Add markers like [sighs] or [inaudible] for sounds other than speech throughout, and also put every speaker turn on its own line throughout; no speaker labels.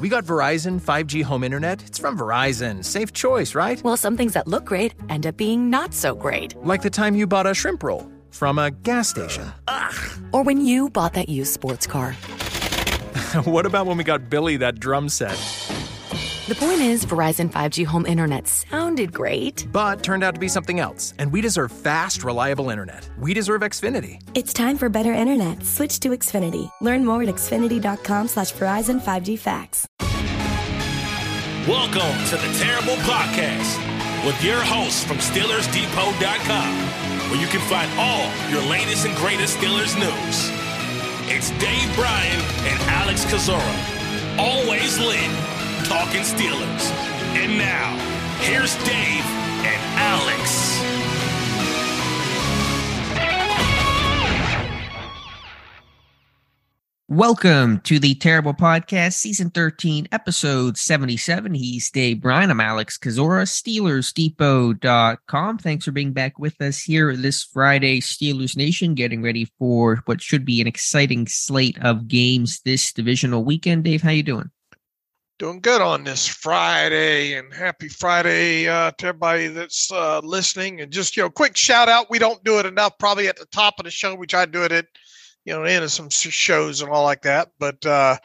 We got Verizon 5G home internet. It's from Verizon. Safe choice, right?
Well, some things that look great end up being not so great.
Like the time you bought a shrimp roll from a gas station. Ugh.
Or when you bought that used sports car. [laughs]
what about when we got Billy that drum set?
The point is, Verizon 5G home internet sounded great.
But turned out to be something else, and we deserve fast, reliable internet. We deserve Xfinity.
It's time for better internet. Switch to Xfinity. Learn more at xfinity.com slash Verizon 5G Facts.
Welcome to the Terrible Podcast with your hosts from SteelersDepot.com, where you can find all your latest and greatest Steelers news. It's Dave Bryan and Alex Kozora, always lit, talking Steelers. And now, here's Dave and Alex.
Welcome to the Terrible Podcast, Season 13, Episode 77. He's Dave Bryan. I'm Alex Kozora, SteelersDepot.com. Thanks for being back with us here this Friday, Steelers Nation, getting ready for what should be an exciting slate of games this divisional weekend. Dave, how you doing?
Doing good on this Friday, and happy Friday uh, to everybody that's uh, listening. And just you know, quick shout out. We don't do it enough. Probably at the top of the show, we try to do it at you know, into some shows and all like that. But uh,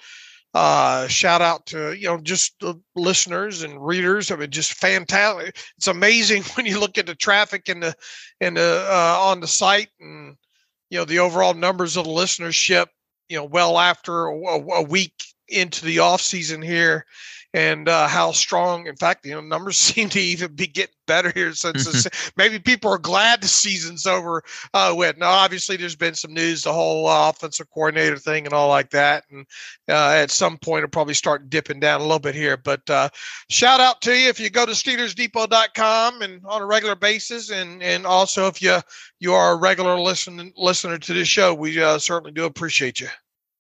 uh, shout out to you know just the listeners and readers. I mean, just fantastic. It's amazing [laughs] when you look at the traffic and the and the uh, on the site and you know the overall numbers of the listenership. You know, well after a, a week into the off season here and uh, how strong. In fact, you know, numbers [laughs] seem to even be getting better here since mm-hmm. maybe people are glad the season's over uh, with. Now, obviously, there's been some news, the whole uh, offensive coordinator thing and all like that, and uh, at some point it'll probably start dipping down a little bit here. But uh, shout out to you if you go to SteelersDepot.com and on a regular basis, and and also if you you are a regular listen, listener to this show, we uh, certainly do appreciate you.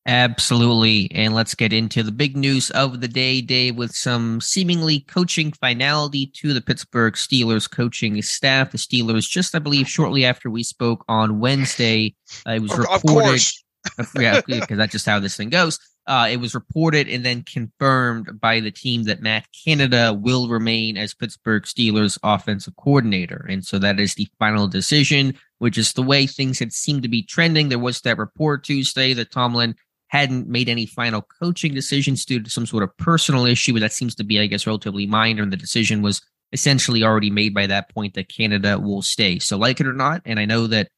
Absolutely. And let's get into the big news of the day, Dave, with some seemingly coaching finality to the Pittsburgh Steelers coaching staff. The Steelers, just I believe, shortly after we spoke on Wednesday, uh, it was reported. [laughs] yeah, because that's just how this thing goes. Uh, it was reported and then confirmed by the team that Matt Canada will remain as Pittsburgh Steelers offensive coordinator. And so that is the final decision, which is the way things had seemed to be trending. There was that report Tuesday that Tomlin hadn't made any final coaching decisions due to some sort of personal issue, but that seems to be, I guess, relatively minor. And the decision was essentially already made by that point that Canada will stay. So, like it or not, and I know that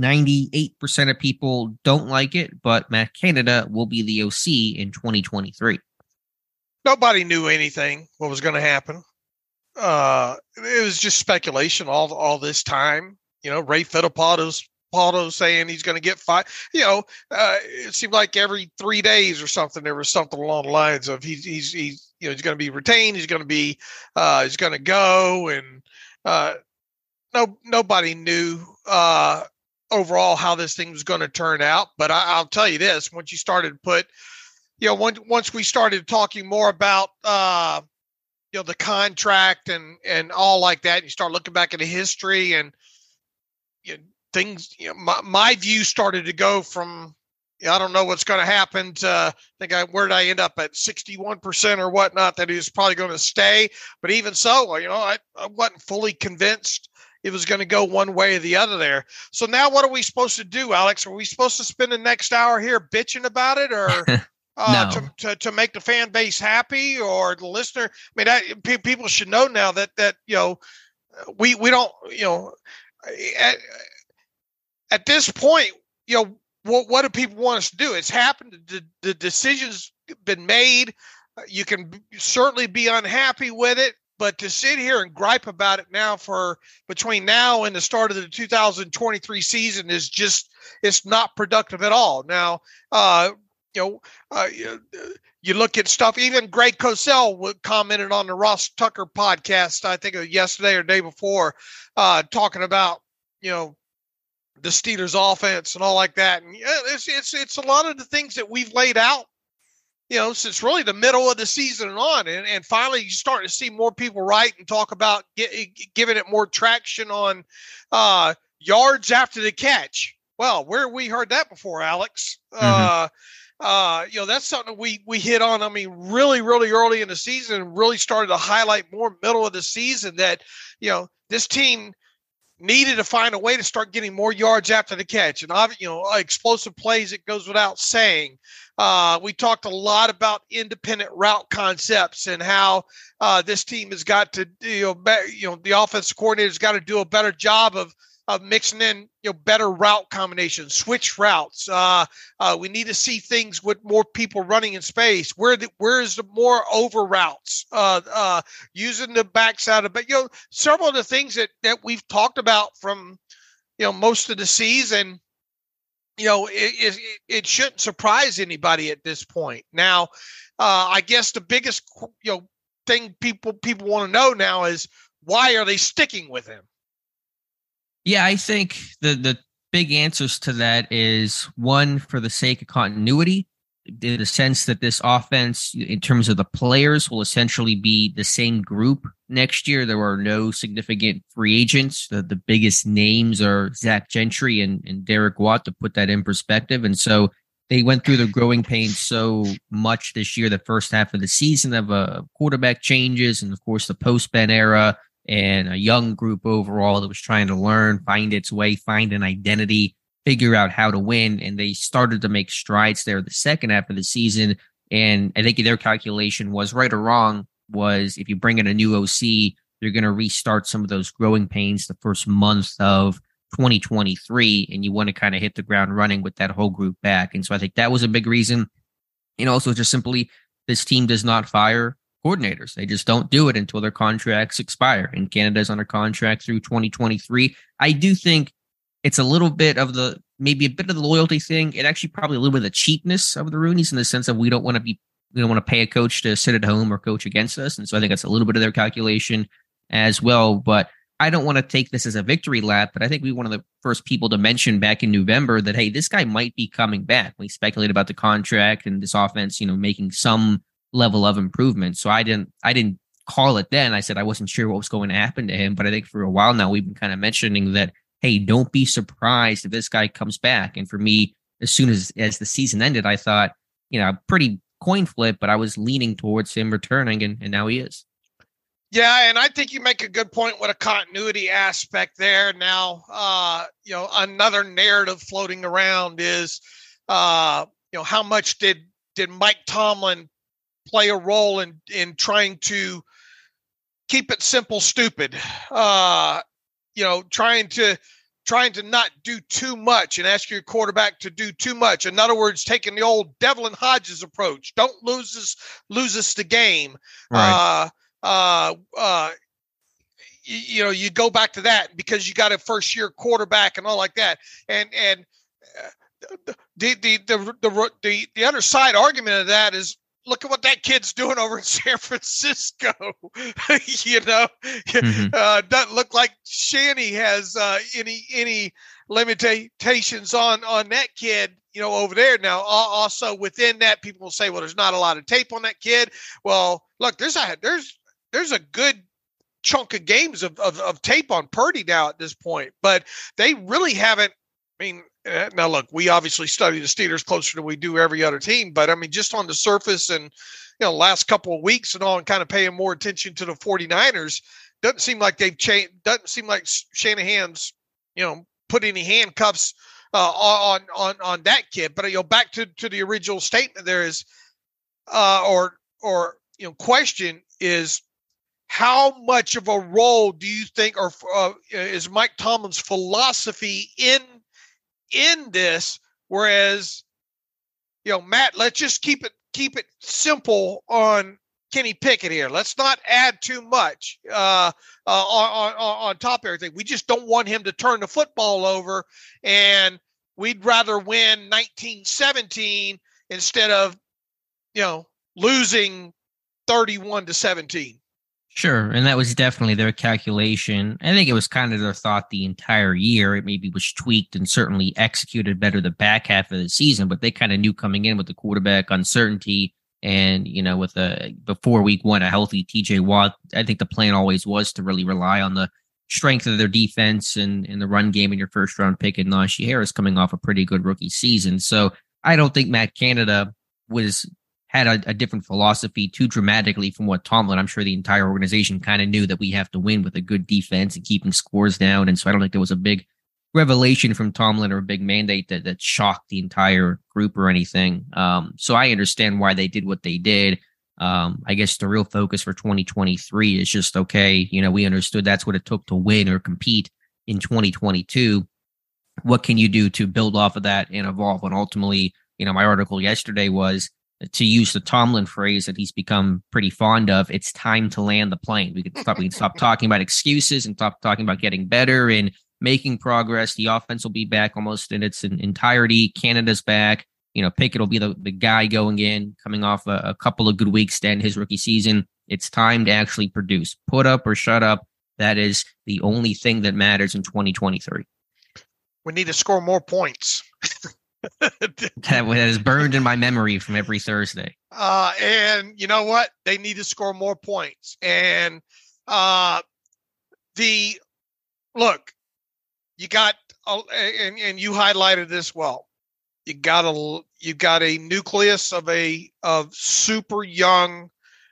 98% of people don't like it, but Matt Canada will be the OC in 2023.
Nobody knew anything what was going to happen. Uh, it was just speculation all all this time. You know, Ray Fittipaldo's Paldo saying he's going to get five. You know, uh, it seemed like every three days or something there was something along the lines of he's he's he's you know he's going to be retained, he's going to be uh, he's going to go, and uh, no nobody knew uh, overall how this thing was going to turn out. But I, will tell you this: once you started to put, you know, once once we started talking more about. Uh, you know the contract and and all like that. And you start looking back at the history and you know, things you know, my, my view started to go from I don't know what's going to happen. To, uh, I think I where did I end up at 61% or whatnot that he was probably going to stay. But even so, you know, I, I wasn't fully convinced it was going to go one way or the other there. So now what are we supposed to do, Alex? Are we supposed to spend the next hour here bitching about it or [laughs] uh, no. to, to, to make the fan base happy or the listener? I mean, I, people should know now that, that, you know, we, we don't, you know, at, at this point, you know, what, what do people want us to do? It's happened. The, the decision's been made. You can certainly be unhappy with it, but to sit here and gripe about it now for between now and the start of the 2023 season is just it's not productive at all. Now, uh, you know, uh, you look at stuff. Even Greg Cosell commented on the Ross Tucker podcast. I think yesterday or day before, uh, talking about you know the Steelers offense and all like that. And yeah, it's it's it's a lot of the things that we've laid out, you know, since really the middle of the season and on. And, and finally, you start to see more people write and talk about get, giving it more traction on uh, yards after the catch. Well, where we heard that before, Alex? Mm-hmm. Uh, uh, you know, that's something we we hit on. I mean, really, really early in the season, really started to highlight more middle of the season that, you know, this team needed to find a way to start getting more yards after the catch. And you know explosive plays it goes without saying. Uh, we talked a lot about independent route concepts and how uh, this team has got to you know be, you know the offensive coordinator's got to do a better job of of mixing in you know better route combinations, switch routes. Uh, uh, we need to see things with more people running in space. Where the, where is the more over routes? Uh, uh, using the backside of, but you know several of the things that that we've talked about from you know most of the season. You know, it, it, it shouldn't surprise anybody at this point. Now, uh, I guess the biggest you know thing people people want to know now is why are they sticking with him?
Yeah, I think the the big answers to that is one for the sake of continuity, in the sense that this offense, in terms of the players, will essentially be the same group next year. There are no significant free agents. The, the biggest names are Zach Gentry and, and Derek Watt to put that in perspective. And so they went through the growing pains so much this year, the first half of the season of uh, quarterback changes and, of course, the post Ben era and a young group overall that was trying to learn, find its way, find an identity, figure out how to win. And they started to make strides there the second half of the season. And I think their calculation was right or wrong was if you bring in a new OC, you're going to restart some of those growing pains the first month of 2023. And you want to kind of hit the ground running with that whole group back. And so I think that was a big reason. And also just simply this team does not fire coordinators. They just don't do it until their contracts expire. And Canada's under contract through 2023. I do think it's a little bit of the maybe a bit of the loyalty thing. It actually probably a little bit of the cheapness of the Rooneys in the sense of we don't want to be we don't want to pay a coach to sit at home or coach against us. And so I think that's a little bit of their calculation as well. But I don't want to take this as a victory lap, but I think we were one of the first people to mention back in November that hey, this guy might be coming back. We speculate about the contract and this offense, you know, making some level of improvement. So I didn't I didn't call it then. I said I wasn't sure what was going to happen to him, but I think for a while now we've been kind of mentioning that hey, don't be surprised if this guy comes back. And for me, as soon as as the season ended, I thought, you know, pretty coin flip, but I was leaning towards him returning and, and now he is.
Yeah, and I think you make a good point with a continuity aspect there. Now, uh, you know, another narrative floating around is uh, you know, how much did did Mike Tomlin play a role in in trying to keep it simple stupid. Uh you know trying to trying to not do too much and ask your quarterback to do too much. In other words taking the old devlin hodges approach. Don't lose us lose us the game. Right. uh uh uh you, you know you go back to that because you got a first year quarterback and all like that. And and uh, the, the the the the the other side argument of that is look at what that kid's doing over in [laughs] San Francisco. [laughs] you know, mm-hmm. uh, doesn't look like Shanny has uh, any any limitations on on that kid. You know, over there now. Also within that, people will say, "Well, there's not a lot of tape on that kid." Well, look, there's a there's there's a good chunk of games of, of, of tape on Purdy now at this point, but they really haven't. I mean, now look we obviously study the steelers closer than we do every other team but i mean just on the surface and you know last couple of weeks and all and kind of paying more attention to the 49ers doesn't seem like they've changed doesn't seem like shanahan's you know put any handcuffs uh, on on on that kid. But you know back to to the original statement there is uh or or you know question is how much of a role do you think or uh, is Mike Tomlin's philosophy in in this. Whereas, you know, Matt, let's just keep it keep it simple on Kenny Pickett here. Let's not add too much uh, uh, on, on, on top of everything. We just don't want him to turn the football over, and we'd rather win 1917 instead of, you know, losing 31 to 17.
Sure. And that was definitely their calculation. I think it was kind of their thought the entire year. It maybe was tweaked and certainly executed better the back half of the season, but they kind of knew coming in with the quarterback uncertainty and, you know, with a before week one, a healthy TJ Watt. I think the plan always was to really rely on the strength of their defense and, and the run game in your first round pick and Najee Harris coming off a pretty good rookie season. So I don't think Matt Canada was had a, a, different philosophy too dramatically from what Tomlin. I'm sure the entire organization kind of knew that we have to win with a good defense and keeping scores down. And so I don't think there was a big revelation from Tomlin or a big mandate that that shocked the entire group or anything. Um, so I understand why they did what they did. Um, I guess the real focus for 2023 is just okay. You know, we understood that's what it took to win or compete in 2022. What can you do to build off of that and evolve? And ultimately, you know, my article yesterday was to use the Tomlin phrase that he's become pretty fond of. It's time to land the plane. We can stop. We can stop talking about excuses and stop talking about getting better and making progress. The offense will be back almost in its entirety. Canada's back. You know, Pickett will be the, the guy going in, coming off a, a couple of good weeks to end his rookie season. It's time to actually produce. Put up or shut up. That is the only thing that matters in 2023.
We need to score more points. [laughs] [laughs]
that is burned in my memory from every Thursday.
Uh, and you know what? They need to score more points. And uh, the look, you got, and, and you highlighted this well. You got a you got a nucleus of a of super young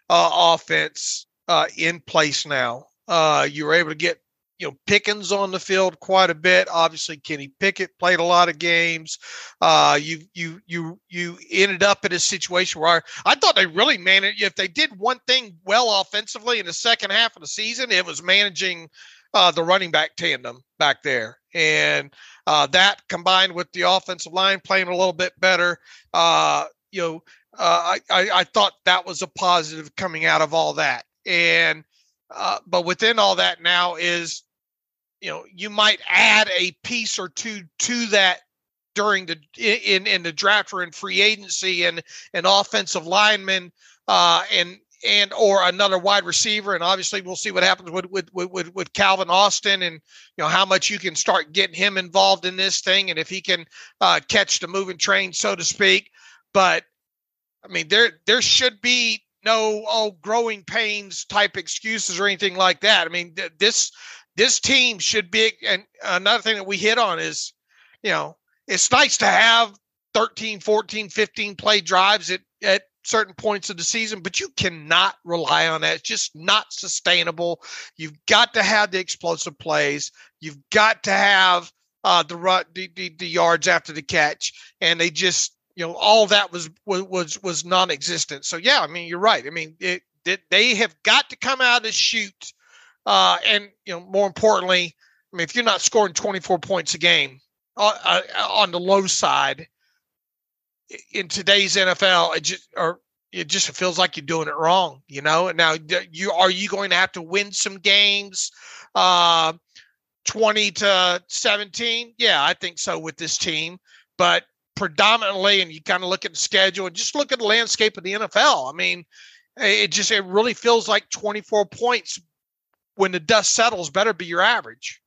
uh, offense uh, in place now. Uh, you were able to get you know Pickens on the field quite a bit. Obviously, Kenny Pickett played a lot of games. Uh, you you you you ended up in a situation where I thought they really managed. If they did one thing well offensively in the second half of the season, it was managing uh, the running back tandem back there. And uh, that combined with the offensive line playing a little bit better, uh, you know, uh, I, I, I, thought that was a positive coming out of all that. And, uh, but within all that now is, you know, you might add a piece or two to that during the in in the draft or in free agency and an offensive lineman uh, and and or another wide receiver. And obviously, we'll see what happens with with with, with Calvin Austin and you know how much you can start getting him involved in this thing, and if he can uh, catch the moving train, so to speak. But I mean, there there should be no oh growing pains type excuses or anything like that. I mean, th- this this team should be. And another thing that we hit on is, you know, it's nice to have 13, 14, 15 play drives at at certain points of the season, but you cannot rely on that. It's just not sustainable. You've got to have the explosive plays. You've got to have uh, the, the, the the yards after the catch, and they just you know all that was was was non-existent. So yeah, I mean you're right. I mean it, it they have got to come out and shoot, uh, and you know more importantly, I mean if you're not scoring 24 points a game uh, uh, on the low side in today's NFL, it just or it just feels like you're doing it wrong, you know. And now you are you going to have to win some games, uh, twenty to seventeen? Yeah, I think so with this team, but predominantly, and you kind of look at the schedule and just look at the landscape of the NFL. I mean, it just it really feels like twenty four points when the dust settles better be your average.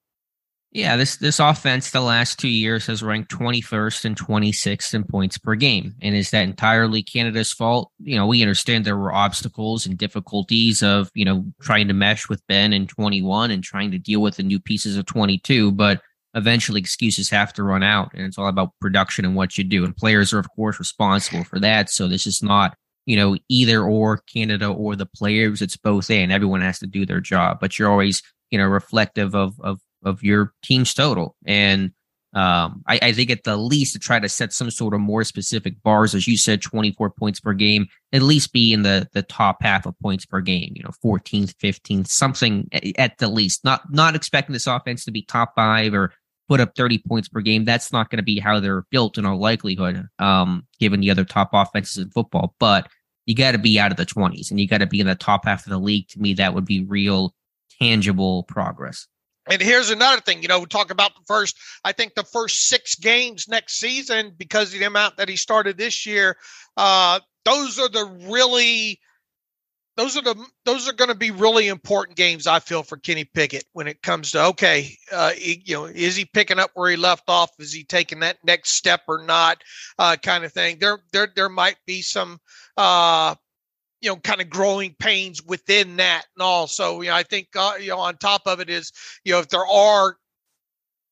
Yeah, this this offense the last two years has ranked 21st and 26th in points per game. And is that entirely Canada's fault? You know, we understand there were obstacles and difficulties of, you know, trying to mesh with Ben in 21 and trying to deal with the new pieces of 22, but eventually excuses have to run out and it's all about production and what you do. And players are of course responsible for that. So this is not, you know, either or Canada or the players. It's both and everyone has to do their job, but you're always, you know, reflective of of of your team's total. And um, I, I, think at the least to try to set some sort of more specific bars, as you said, 24 points per game, at least be in the the top half of points per game, you know, 14th, 15th, something at the least. Not not expecting this offense to be top five or put up 30 points per game. That's not going to be how they're built in all likelihood, um, given the other top offenses in football. But you got to be out of the 20s and you got to be in the top half of the league. To me, that would be real tangible progress.
And here's another thing, you know, we talk about the first, I think the first six games next season, because of the amount that he started this year, uh, those are the really, those are the, those are going to be really important games, I feel, for Kenny Pickett when it comes to, okay, uh, you know, is he picking up where he left off? Is he taking that next step or not? Uh, kind of thing. There, there, there might be some, uh, you know kind of growing pains within that and all so you know i think uh, you know on top of it is you know if there are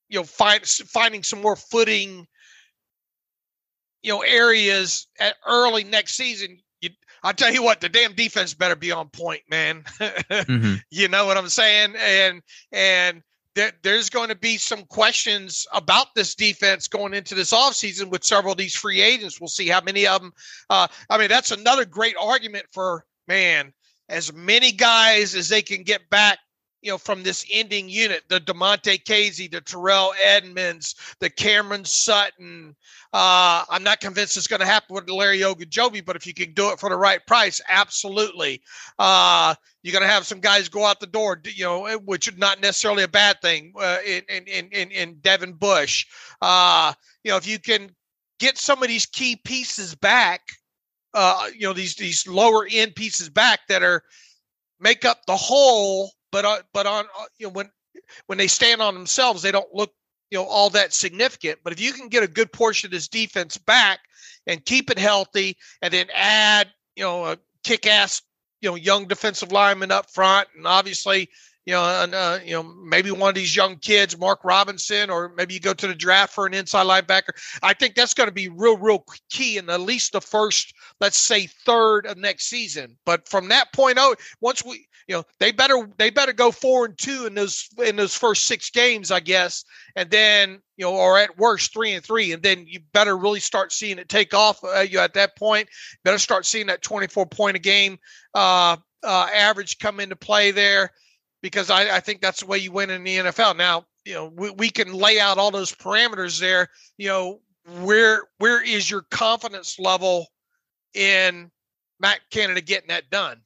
you know find, finding some more footing you know areas at early next season, you, I'll tell you what, the damn defense better be on point, man. [laughs] mm-hmm. You know what I'm saying? And and there, there's going to be some questions about this defense going into this offseason with several of these free agents. We'll see how many of them. Uh, I mean, that's another great argument for man, as many guys as they can get back you know, from this ending unit, the Damontae Kazee, the Terrell Edmunds, the Cameron Sutton. Uh, I'm not convinced it's going to happen with Larry Ogunjobi, but if you can do it for the right price, absolutely. Uh, you're going to have some guys go out the door, you know, eh, which is not necessarily a bad thing uh, in, in, in, in Devin Bush. Uh, you know, if you can get some of these key pieces back, uh, you know, these, these lower end pieces back that are make up the whole but uh, but on uh, you know when when they stand on themselves, they don't look you know all that significant. But if you can get a good portion of this defense back and keep it healthy, and then add you know a kick-ass you know young defensive lineman up front, and obviously you know, and, uh, you know, maybe one of these young kids, Mark Robinson, or maybe you go to the draft for an inside linebacker. I think that's going to be real, real key in at least the first, let's say, third of next season. But from that point out, once we, you know they better they better go four and two in those in those first six games, I guess, and then you know, or at worst three and three, and then you better really start seeing it take off. Uh, you at that point better start seeing that twenty four point a game uh, uh, average come into play there, because I, I think that's the way you win in the NFL. Now you know we, we can lay out all those parameters there. You know where where is your confidence level in Matt Canada getting that done?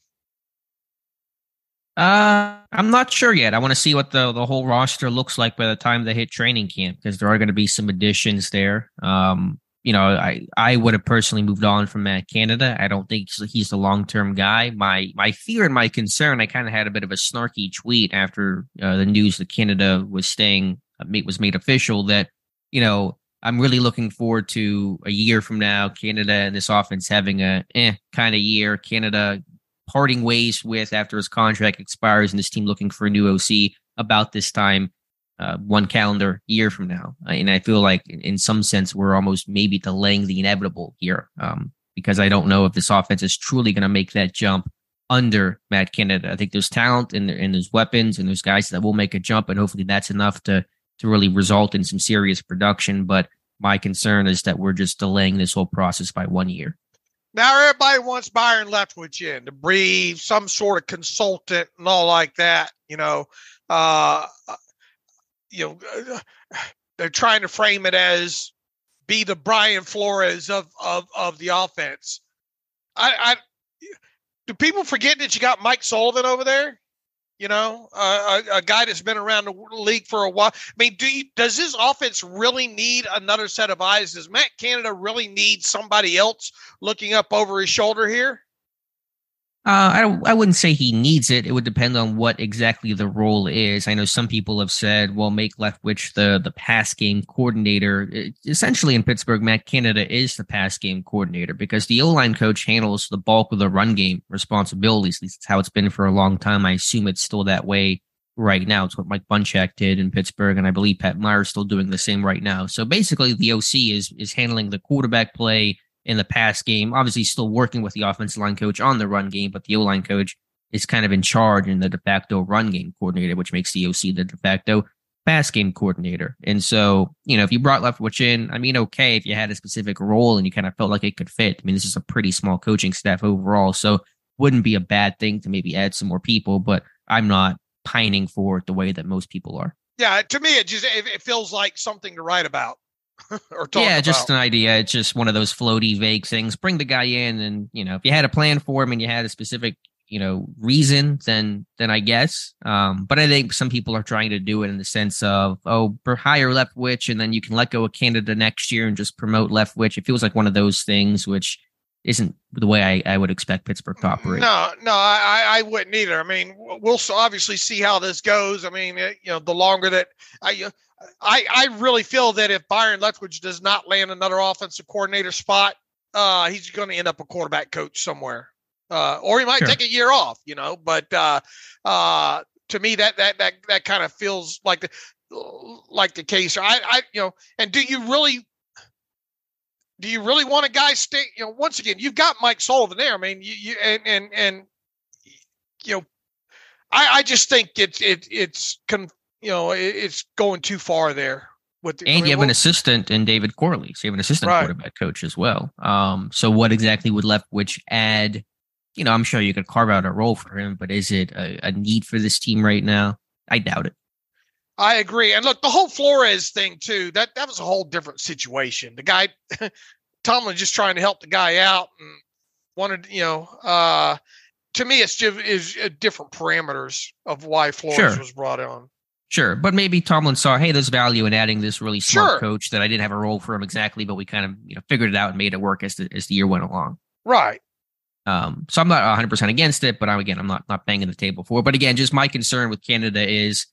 Uh, I'm not sure yet. I want to see what the the whole roster looks like by the time they hit training camp because there are going to be some additions there. Um, you know, I I would have personally moved on from Matt Canada. I don't think he's the long term guy. My my fear and my concern. I kind of had a bit of a snarky tweet after uh, the news that Canada was staying uh, was made official. That you know I'm really looking forward to a year from now, Canada and this offense having a eh kind of year. Canada parting ways with after his contract expires and this team looking for a new OC about this time, uh, one calendar year from now. Uh, and I feel like in some sense, we're almost maybe delaying the inevitable here um, because I don't know if this offense is truly going to make that jump under Matt Canada. I think there's talent and, and there's weapons and there's guys that will make a jump and hopefully that's enough to, to really result in some serious production. But my concern is that we're just delaying this whole process by one year.
Now everybody wants Byron Leftwich in to breathe some sort of consultant and all like that. You know, uh, you know, [sighs] they're trying to frame it as be the Brian Flores of of of the offense. I, I do people forget that you got Mike Sullivan over there? You know, uh, a, a, guy that's been around the league for a while. I mean, do you, does this offense really need another set of eyes? Does Matt Canada really need somebody else looking up over his shoulder here?
Uh, I I wouldn't say he needs it. It would depend on what exactly the role is. I know some people have said, "Well, make Leftwich the the pass game coordinator." It, essentially, in Pittsburgh, Matt Canada is the pass game coordinator because the O line coach handles the bulk of the run game responsibilities. At least it's how it's been for a long time. I assume it's still that way right now. It's what Mike Munchak did in Pittsburgh, and I believe Pat Meyer's still doing the same right now. So basically, the OC is is handling the quarterback play in the pass game. Obviously, still working with the offensive line coach on the run game, but the O line coach is kind of in charge and the de facto run game coordinator, which makes the OC the de facto pass game coordinator. And so, you know, if you brought Leftwich in, I mean, okay, if you had a specific role and you kind of felt like it could fit. I mean, this is a pretty small coaching staff overall, so wouldn't be a bad thing to maybe add some more people. But I'm not pining for it the way that most people are.
Yeah, to me, it just it feels like something to write about. [laughs] or talk
yeah,
about.
just an idea. It's just one of those floaty, vague things. Bring the guy in, and you know, if you had a plan for him and you had a specific, you know, reason, then then I guess. Um, but I think some people are trying to do it in the sense of, oh, hire Leftwich, and then you can let go of Canada next year and just promote Leftwich. It feels like one of those things, which isn't the way I, I would expect Pittsburgh to operate.
No, no, I, I wouldn't either. I mean, we'll obviously see how this goes. I mean, you know, the longer that I, I, I really feel that if Byron Leftwich does not land another offensive coordinator spot, uh, he's going to end up a quarterback coach somewhere, uh, or he might sure. take a year off. You know, but uh, uh, to me, that that that that kind of feels like the like the case. I, I, you know, and do you really? Do you really want a guy stay? You know, once again, you've got Mike Sullivan there. I mean, you, you and and and you know, I I just think it's it it's con, you know it, it's going too far there. With
the, and I mean, you have an assistant in David Corley, so you have an assistant right. quarterback coach as well. Um, so what exactly would Leftwich add? You know, I'm sure you could carve out a role for him, but is it a, a need for this team right now? I doubt it.
I agree. And look, the whole Flores thing too, that that was a whole different situation. The guy [laughs] Tomlin just trying to help the guy out and wanted, you know, uh to me it's just is uh, different parameters of why Flores sure. was brought on.
Sure, but maybe Tomlin saw, hey, there's value in adding this really smart sure. coach that I didn't have a role for him exactly, but we kind of you know figured it out and made it work as the as the year went along.
Right.
Um, so I'm not 100 percent against it, but I'm again I'm not not banging the table for. It. But again, just my concern with Canada is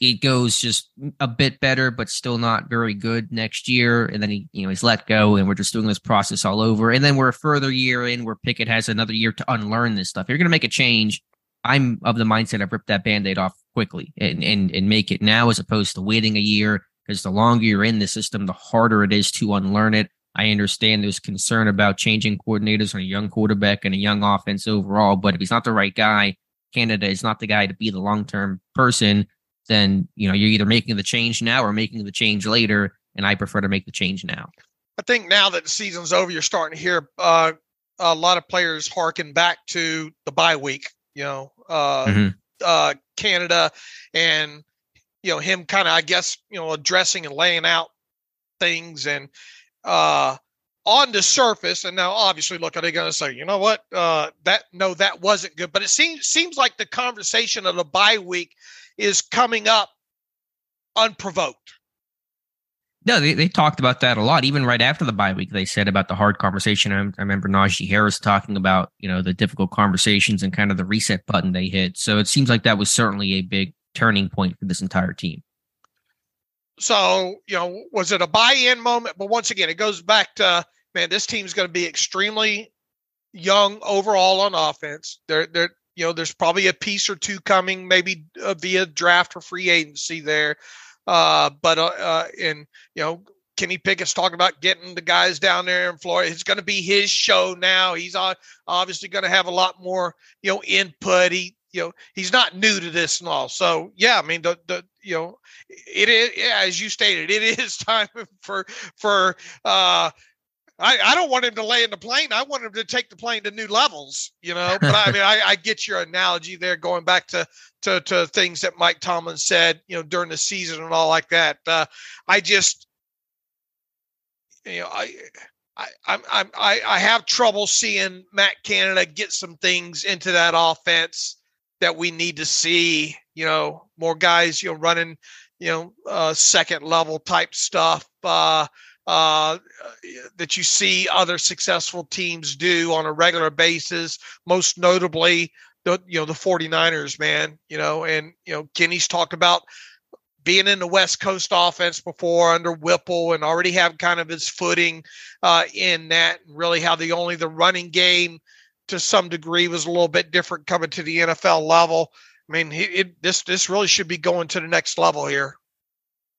it goes just a bit better, but still not very good next year. And then he, you know, he's let go, and we're just doing this process all over. And then we're a further year in where Pickett has another year to unlearn this stuff. If you're going to make a change. I'm of the mindset of rip that band-aid off quickly and, and and make it now as opposed to waiting a year. Because the longer you're in the system, the harder it is to unlearn it. I understand there's concern about changing coordinators on a young quarterback and a young offense overall, but if he's not the right guy, Canada is not the guy to be the long-term person then you know you're either making the change now or making the change later and i prefer to make the change now
i think now that the season's over you're starting to hear uh, a lot of players harken back to the bye week you know uh, mm-hmm. uh, canada and you know him kind of i guess you know addressing and laying out things and uh on the surface, and now obviously, look, are they going to say, you know what, uh, that no, that wasn't good? But it seems seems like the conversation of the bye week is coming up unprovoked.
No, they, they talked about that a lot. Even right after the bye week, they said about the hard conversation. I, I remember Najee Harris talking about, you know, the difficult conversations and kind of the reset button they hit. So it seems like that was certainly a big turning point for this entire team.
So, you know, was it a buy in moment? But once again, it goes back to, man, this team's going to be extremely young overall on offense. They're, they're, you know, there's probably a piece or two coming, maybe uh, via draft or free agency there. Uh, but uh, uh, and you know, Kenny Pickett's talking about getting the guys down there in Florida. It's going to be his show now. He's obviously going to have a lot more, you know, input. He, you know, he's not new to this and all. So yeah, I mean, the the you know, it is yeah, as you stated, it [laughs] is time for for uh I, I don't want him to lay in the plane. I want him to take the plane to new levels, you know. [laughs] But I mean, I, I get your analogy there, going back to, to to things that Mike Tomlin said, you know, during the season and all like that. Uh, I just, you know, I. I, I'm, I'm, I, I have trouble seeing Matt Canada get some things into that offense that we need to see. You know, more guys, you know, running, you know, uh, second level type stuff. Uh, uh, that you see other successful teams do on a regular basis, most notably the you know the 49ers, man, you know, and you know Kenny's talked about being in the West Coast offense before under Whipple and already have kind of his footing uh, in that, and really how the only the running game to some degree was a little bit different coming to the NFL level. I mean, it, this this really should be going to the next level here.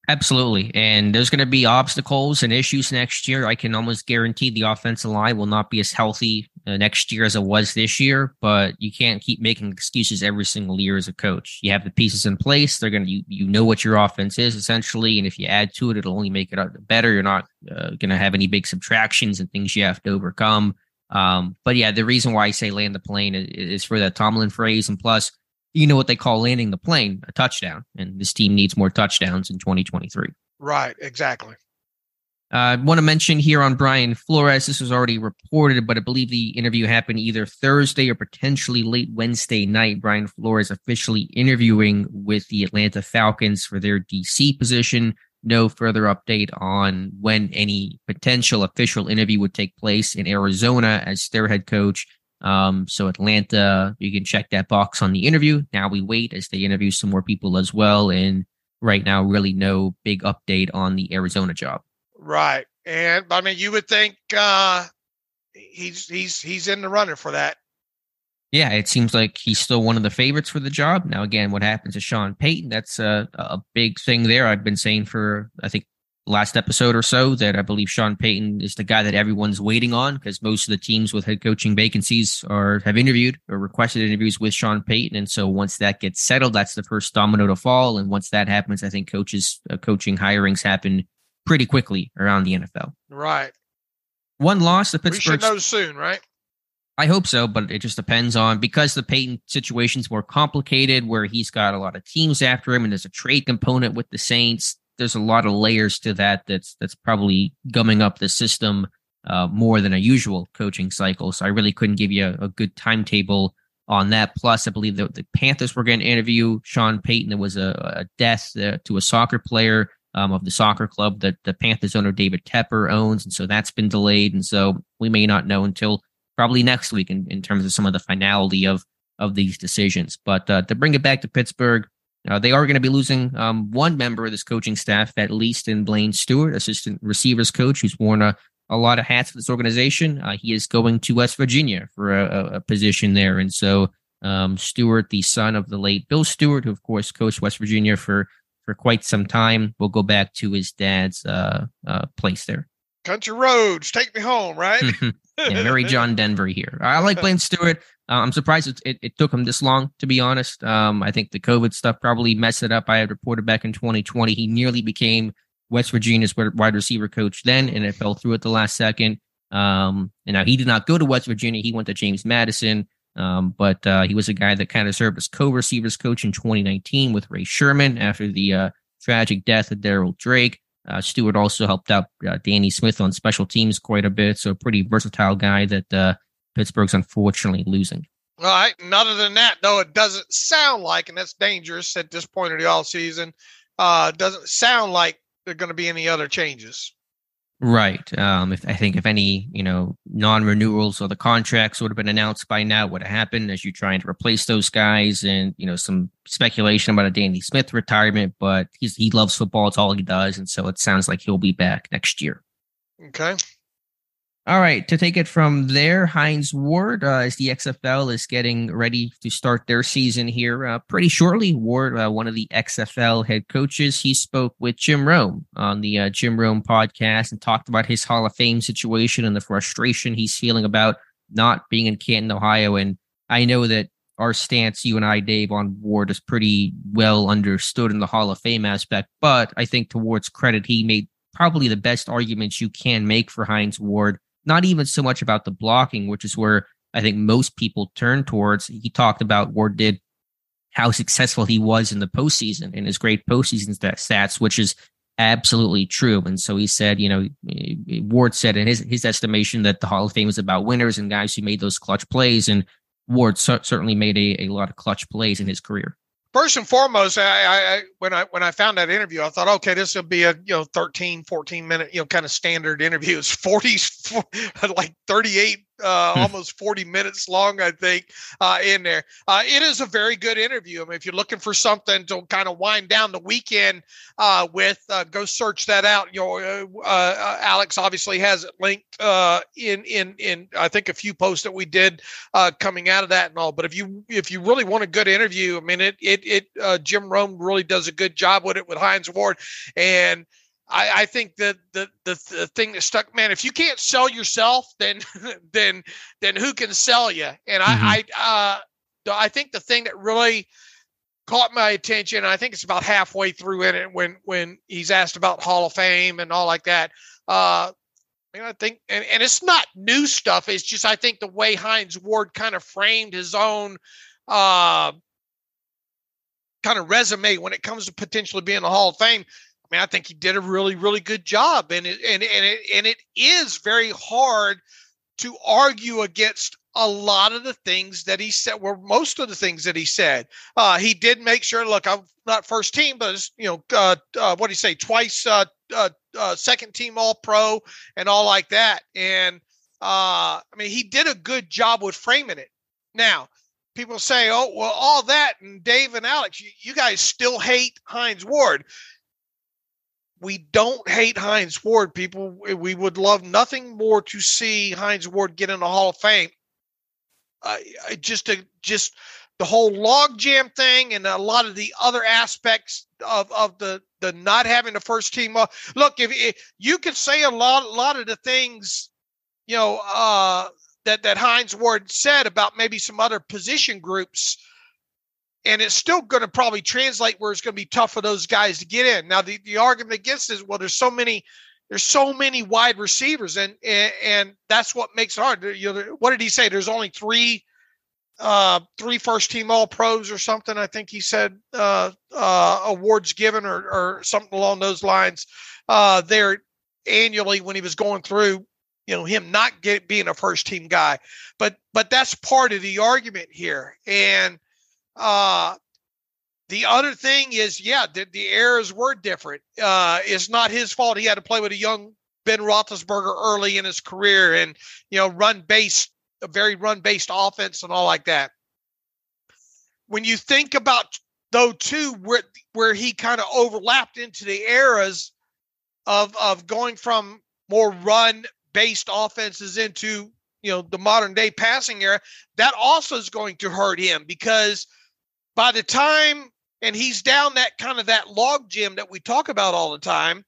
Absolutely. And there's going to be obstacles and issues next year. I can almost guarantee the offensive line will not be as healthy uh, next year as it was this year, but you can't keep making excuses every single year as a coach. You have the pieces in place. They're going to, you, you know what your offense is essentially. And if you add to it, it'll only make it better. You're not uh, going to have any big subtractions and things you have to overcome. Um, but yeah, the reason why I say land the plane is, is for that Tomlin phrase. And plus, you know what they call landing the plane, a touchdown. And this team needs more touchdowns in 2023.
Right, exactly.
Uh, I want to mention here on Brian Flores, this was already reported, but I believe the interview happened either Thursday or potentially late Wednesday night. Brian Flores officially interviewing with the Atlanta Falcons for their DC position. No further update on when any potential official interview would take place in Arizona as their head coach. Um, so Atlanta, you can check that box on the interview. Now we wait as they interview some more people as well. And right now, really no big update on the Arizona job.
Right. And I mean, you would think uh, he's he's he's in the runner for that.
Yeah, it seems like he's still one of the favorites for the job. Now, again, what happens to Sean Payton? That's a, a big thing there. I've been saying for I think last episode or so that I believe Sean Payton is the guy that everyone's waiting on because most of the teams with head coaching vacancies are have interviewed or requested interviews with Sean Payton, and so once that gets settled, that's the first domino to fall. And once that happens, I think coaches uh, coaching hirings happen pretty quickly around the NFL.
Right.
One loss, the
We should know soon, right?
I hope so, but it just depends on because the Payton situation's more complicated, where he's got a lot of teams after him, and there's a trade component with the Saints. There's a lot of layers to that. That's that's probably gumming up the system uh, more than a usual coaching cycle. So I really couldn't give you a, a good timetable on that. Plus, I believe that the Panthers were going to interview Sean Payton. There was a, a death uh, to a soccer player um, of the soccer club that the Panthers owner David Tepper owns, and so that's been delayed. And so we may not know until probably next week in, in terms of some of the finality of of these decisions. But uh, to bring it back to Pittsburgh, uh, they are going to be losing um, one member of this coaching staff, at least in Blaine Stewart, assistant receivers coach, who's worn a, a lot of hats for this organization. Uh, he is going to West Virginia for a, a position there. And so um, Stewart, the son of the late Bill Stewart, who of course coached West Virginia for for quite some time, will go back to his dad's uh, uh, place there.
Country roads, take me home, right? [laughs]
yeah, very John Denver here. I like [laughs] Blaine Stewart. Uh, I'm surprised it, it, it, took him this long, to be honest. Um, I think the COVID stuff probably messed it up. I had reported back in 2020 he nearly became West Virginia's wide receiver coach then, and it fell through at the last second. Um, and now he did not go to West Virginia. He went to James Madison. Um, but uh, he was a guy that kind of served as co-receivers coach in 2019 with Ray Sherman after the uh, tragic death of Darryl Drake. Uh, Stewart also helped out uh, Danny Smith on special teams quite a bit, so a pretty versatile guy that uh, Pittsburgh's unfortunately losing.
All right. And other than that, though, it doesn't sound like, and that's dangerous at this point of the all season. Uh, doesn't sound like there are going to be any other changes.
Right. Um, if I think if any, you know, non-renewals or the contracts would have been announced by now, would have happened as you're trying to replace those guys, and you know, some speculation about a Danny Smith retirement, but he's he loves football; it's all he does, and so it sounds like he'll be back next year.
Okay.
All right, to take it from there, Hines Ward, uh, as the XFL is getting ready to start their season here uh, pretty shortly. Ward, uh, one of the XFL head coaches, he spoke with Jim Rome on the uh, Jim Rome podcast and talked about his Hall of Fame situation and the frustration he's feeling about not being in Canton, Ohio. And I know that our stance, you and I, Dave, on Ward is pretty well understood in the Hall of Fame aspect, but I think to Ward's credit, he made probably the best arguments you can make for Hines Ward not even so much about the blocking, which is where I think most people turn towards. He talked about Ward did how successful he was in the postseason and his great postseason stats, which is absolutely true. And so he said, you know, Ward said in his his estimation that the Hall of Fame is about winners and guys who made those clutch plays. And Ward cer- certainly made a, a lot of clutch plays in his career
first and foremost I, I, when i when i found that interview i thought okay this will be a you know 13 14 minute you know kind of standard interview. It's 40 [laughs] like 38 uh, hmm. almost 40 minutes long, I think, uh, in there. Uh, it is a very good interview. I mean, if you're looking for something to kind of wind down the weekend uh, with, uh, go search that out. You know, uh, Alex obviously has it linked in in in I think a few posts that we did coming out of that and all. But if you if you really want a good interview, I mean, it it it Jim Rome really does a good job with it with Hines Ward and. I, I think that the, the the thing that stuck, man, if you can't sell yourself, then [laughs] then then who can sell you? And mm-hmm. I I uh, I think the thing that really caught my attention, I think it's about halfway through in it when when he's asked about Hall of Fame and all like that. Uh, I mean, I think, and, and it's not new stuff. It's just I think the way Hines Ward kind of framed his own uh, kind of resume when it comes to potentially being a Hall of Fame I mean, I think he did a really, really good job, and it and and it and it is very hard to argue against a lot of the things that he said were most of the things that he said. Uh, he did make sure, look, I'm not first team, but you know, uh, uh, what do you say, twice uh, uh, uh, second team all pro and all like that. And I mean, he did a good job with framing it. Now, people say, oh, well, all that and Dave and Alex, you, you guys still hate Hines Ward we don't hate Hines Ward, people. We would love nothing more to see Hines Ward get in the Hall of Fame. Uh, just to just the whole logjam thing and a lot of the other aspects of, of the the not having the first team. Look, if, if you could say a lot a lot of the things, you know, uh, that that Hines Ward said about maybe some other position groups, and it's still going to probably translate where it's going to be tough for those guys to get in. Now, the, the argument against is well, there's so many there's so many wide receivers, and and, and that's what makes it hard. You know, what did he say? There's only three uh, three first team all pros or something. I think he said uh, uh, awards given or, or something along those lines uh, there annually when he was going through, you know, him not get, being a first team guy. But but that's part of the argument here. And uh, the other thing is, yeah, the, the errors were different. Uh, it's not his fault. He had to play with a young Ben Roethlisberger early in his career, and you know, run based a very run based offense and all like that. When you think about though too where where he kind of overlapped into the eras of of going from more run based offenses into you know the modern day passing era that also is going to hurt him because by the time and he's down that kind of that log jam that we talk about all the time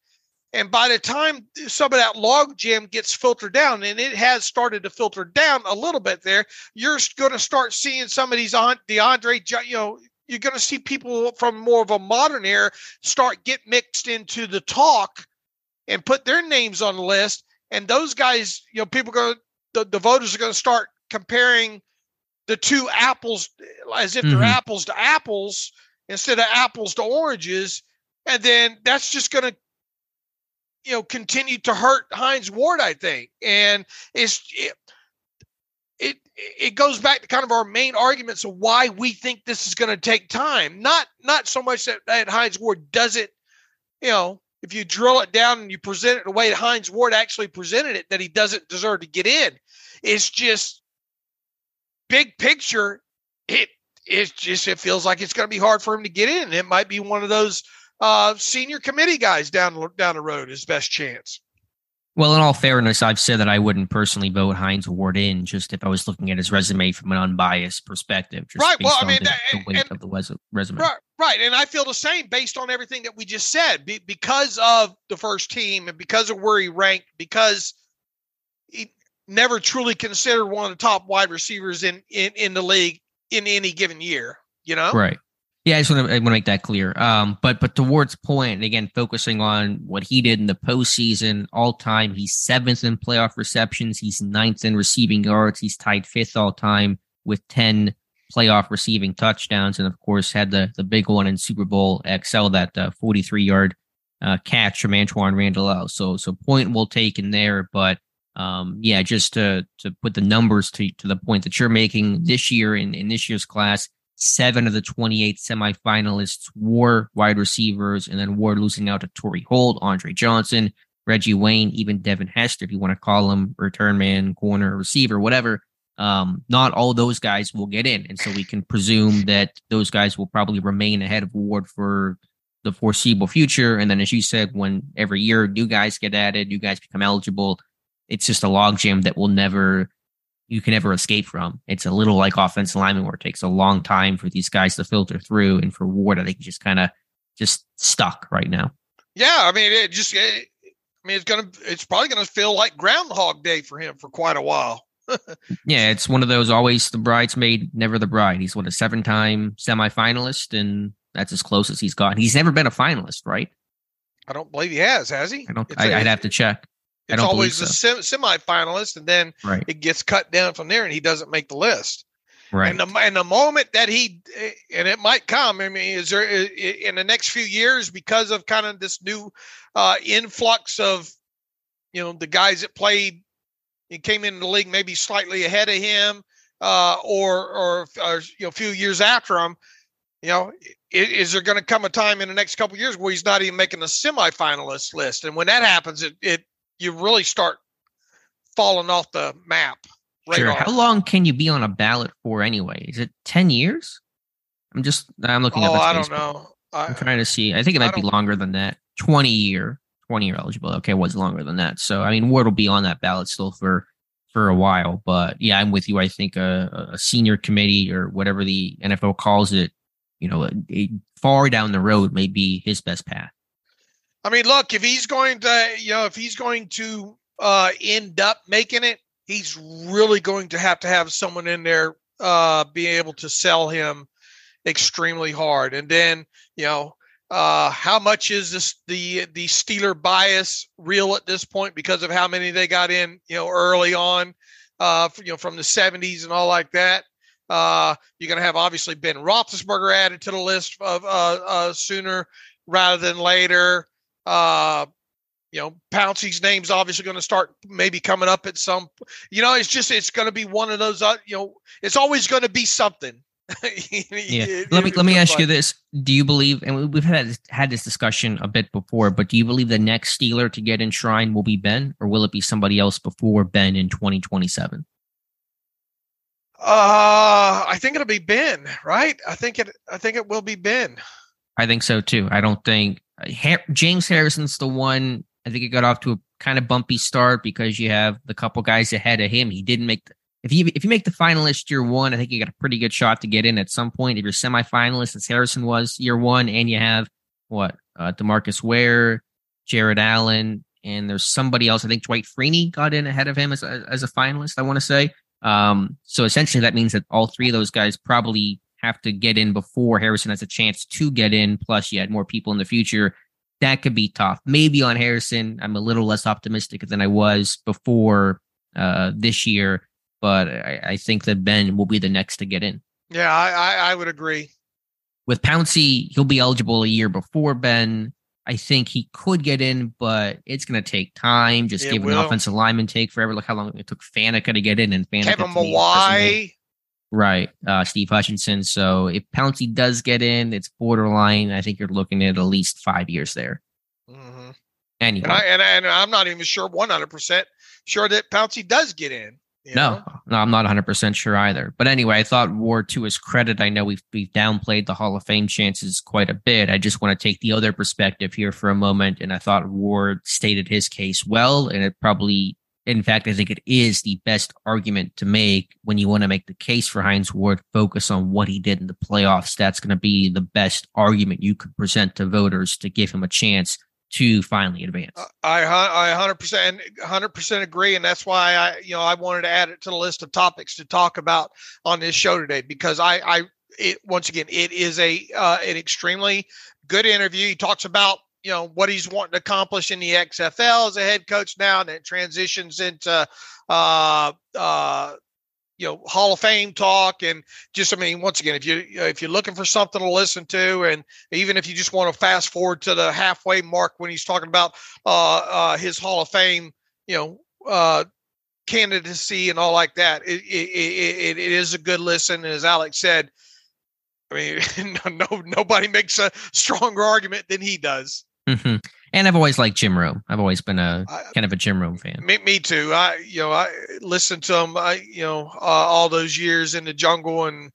and by the time some of that log jam gets filtered down, and it has started to filter down a little bit there, you're going to start seeing some of these on DeAndre, you know, you're going to see people from more of a modern era start get mixed into the talk and put their names on the list. And those guys, you know, people go, the, the voters are going to start comparing the two apples as if mm-hmm. they're apples to apples instead of apples to oranges. And then that's just going to you know, continue to hurt Hines Ward, I think. And it's it, it it goes back to kind of our main arguments of why we think this is going to take time. Not not so much that, that Hines Ward does it, you know, if you drill it down and you present it the way Hines Ward actually presented it, that he doesn't deserve to get in. It's just big picture. It it's just it feels like it's going to be hard for him to get in. It might be one of those uh, senior committee guys down down the road his best chance.
Well, in all fairness, I've said that I wouldn't personally vote Hines Ward in just if I was looking at his resume from an unbiased perspective.
right. Well, I mean,
the, the weight and, of the resume.
Right. Right. And I feel the same based on everything that we just said Be, because of the first team and because of where he ranked, because he never truly considered one of the top wide receivers in, in, in the league in any given year, you know?
Right. Yeah, I just want to, want to make that clear. Um, but but towards point, again, focusing on what he did in the postseason, all time, he's seventh in playoff receptions. He's ninth in receiving yards. He's tied fifth all time with ten playoff receiving touchdowns, and of course had the the big one in Super Bowl XL that uh, 43 yard uh, catch from Antwaan Randle So so point will take in there, but um, yeah, just to to put the numbers to to the point that you're making this year in in this year's class seven of the 28 semifinalists were wide receivers, and then Ward losing out to Torry Holt, Andre Johnson, Reggie Wayne, even Devin Hester, if you want to call him return man, corner, receiver, whatever. Um, not all those guys will get in. And so we can presume that those guys will probably remain ahead of Ward for the foreseeable future. And then, as you said, when every year new guys get added, new guys become eligible, it's just a logjam that will never you can never escape from. It's a little like offensive lineman where it takes a long time for these guys to filter through. And for Ward, I think he's just kind of just stuck right now.
Yeah, I mean, it just, it, I mean, it's gonna, it's probably gonna feel like Groundhog Day for him for quite a while. [laughs]
yeah, it's one of those always the bridesmaid, never the bride. He's what a seven-time semifinalist, and that's as close as he's gotten. He's never been a finalist, right?
I don't believe he has. Has he?
I don't. I, would have to check.
It's always so. sem- semifinalist, and then right. it gets cut down from there, and he doesn't make the list.
Right.
And the, and the moment that he, and it might come, I mean, is there in the next few years because of kind of this new uh, influx of, you know, the guys that played, he came into the league maybe slightly ahead of him, uh, or, or, or, you know, a few years after him, you know, is, is there going to come a time in the next couple years where he's not even making the semifinalist list? And when that happens, it, it you really start falling off the map.
Right sure. How long can you be on a ballot for anyway? Is it 10 years? I'm just, I'm looking
oh, I don't know.
I, am trying to see. I think it might be longer than that. 20 year, 20 year eligible. Okay, was longer than that. So, I mean, Ward will be on that ballot still for for a while. But yeah, I'm with you. I think a, a senior committee or whatever the NFL calls it, you know, a, a far down the road may be his best path.
I mean, look, if he's going to, you know, if he's going to uh, end up making it, he's really going to have to have someone in there uh, be able to sell him extremely hard. And then, you know, uh, how much is this the the Steeler bias real at this point because of how many they got in, you know, early on, uh, you know, from the '70s and all like that. Uh, you're going to have obviously Ben Roethlisberger added to the list of uh, uh, sooner rather than later. Uh, you know, Pouncey's name's obviously going to start maybe coming up at some. You know, it's just it's going to be one of those. Uh, you know, it's always going to be something [laughs]
yeah. let me let me ask you this: Do you believe? And we've had had this discussion a bit before, but do you believe the next Steeler to get enshrined will be Ben, or will it be somebody else before Ben in twenty twenty seven?
Uh, I think it'll be Ben. Right? I think it. I think it will be Ben.
I think so too. I don't think James Harrison's the one. I think he got off to a kind of bumpy start because you have the couple guys ahead of him. He didn't make the, if you if you make the finalist year one, I think you got a pretty good shot to get in at some point. If you're semifinalist, as Harrison was year one, and you have what uh, Demarcus Ware, Jared Allen, and there's somebody else. I think Dwight Freeney got in ahead of him as a, as a finalist. I want to say. Um, so essentially, that means that all three of those guys probably have to get in before Harrison has a chance to get in. Plus, you had more people in the future. That could be tough. Maybe on Harrison, I'm a little less optimistic than I was before uh, this year but I, I, think that Ben will be the next to get in.
Yeah, I, I, I would agree.
With Pouncey, he'll be eligible a year before Ben. I think he could get in, but it's going to take time. Just it given will. offensive lineman take forever. Look how long it took Faneca to get in, and Faneca
Kevin Mawae.
Right, uh, Steve Hutchinson. So if Pouncey does get in, it's borderline. I think you're looking at at least five years there. Mm-hmm. Anyway,
and, I, and, and I'm not even sure 100 percent sure that Pouncey does get in.
You no, know? no, I'm not 100 percent sure either. But anyway, I thought Ward, to his credit, I know we've we've downplayed the Hall of Fame chances quite a bit. I just want to take the other perspective here for a moment, and I thought Ward stated his case well, and it probably, in fact, I think it is the best argument to make when you want to make the case for Hines Ward. Focus on what he did in the playoffs. That's going to be the best argument you could present to voters to give him a chance to finally advance.
I I percent hundred percent agree, and that's why I you know I wanted to add it to the list of topics to talk about on this show today because I I it once again it is a uh, an extremely good interview. He talks about you know what he's wanting to accomplish in the XFL as a head coach now, and it transitions into uh, uh, you know Hall of Fame talk and just I mean once again if you if you're looking for something to listen to and even if you just want to fast forward to the halfway mark when he's talking about uh, uh, his Hall of Fame you know uh, candidacy and all like that it, it, it, it is a good listen and as Alex said I mean [laughs] no nobody makes a stronger argument than he does.
Mm-hmm. And I've always liked Jim Rome. I've always been a kind of a Jim Rome fan.
Me, me too. I, you know, I listened to him. I, you know, uh, all those years in the jungle and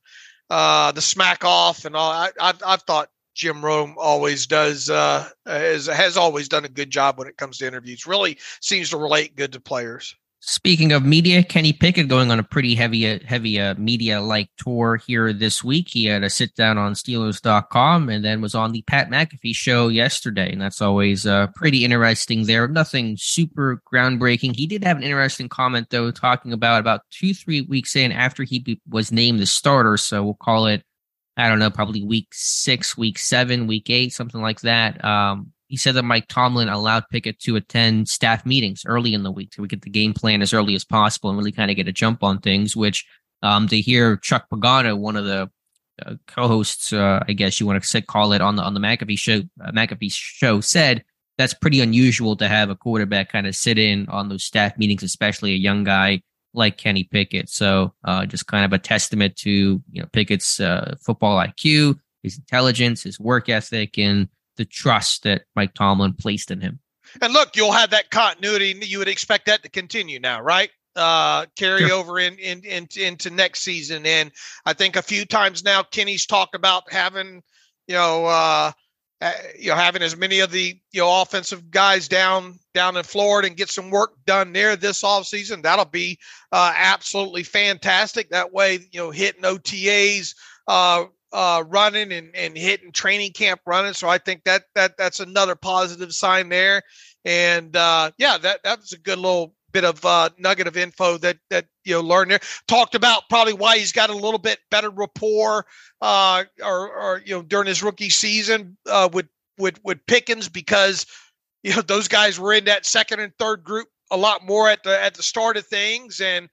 uh, the smack off and all. I, I've, I've thought Jim Rome always does uh, has has always done a good job when it comes to interviews. Really seems to relate good to players.
Speaking of media, Kenny Pickett going on a pretty heavy, uh, heavy uh, media like tour here this week. He had a sit down on Steelers.com and then was on the Pat McAfee show yesterday. And that's always uh, pretty interesting there. Nothing super groundbreaking. He did have an interesting comment, though, talking about about two, three weeks in after he be- was named the starter. So we'll call it, I don't know, probably week six, week seven, week eight, something like that. Um, he said that Mike Tomlin allowed Pickett to attend staff meetings early in the week to get the game plan as early as possible and really kind of get a jump on things. Which um, to hear Chuck Pagano, one of the uh, co-hosts, uh, I guess you want to call it on the on the McAfee show, uh, McAfee show said that's pretty unusual to have a quarterback kind of sit in on those staff meetings, especially a young guy like Kenny Pickett. So uh, just kind of a testament to you know Pickett's uh, football IQ, his intelligence, his work ethic, and the trust that Mike Tomlin placed in him.
And look, you'll have that continuity. You would expect that to continue now, right? Uh, carry sure. over in, in, in, into next season. And I think a few times now, Kenny's talked about having, you know, uh, uh, you know having as many of the you know offensive guys down down in Florida and get some work done there this offseason. That'll be uh, absolutely fantastic. That way, you know, hitting OTAs, uh, running and, and hitting training camp running. So I think that that that's another positive sign there. And uh, yeah, that that was a good little bit of uh, nugget of info that that you know learned there. Talked about probably why he's got a little bit better rapport, uh, or or you know during his rookie season uh, with with with Pickens because you know those guys were in that second and third group a lot more at the at the start of things, and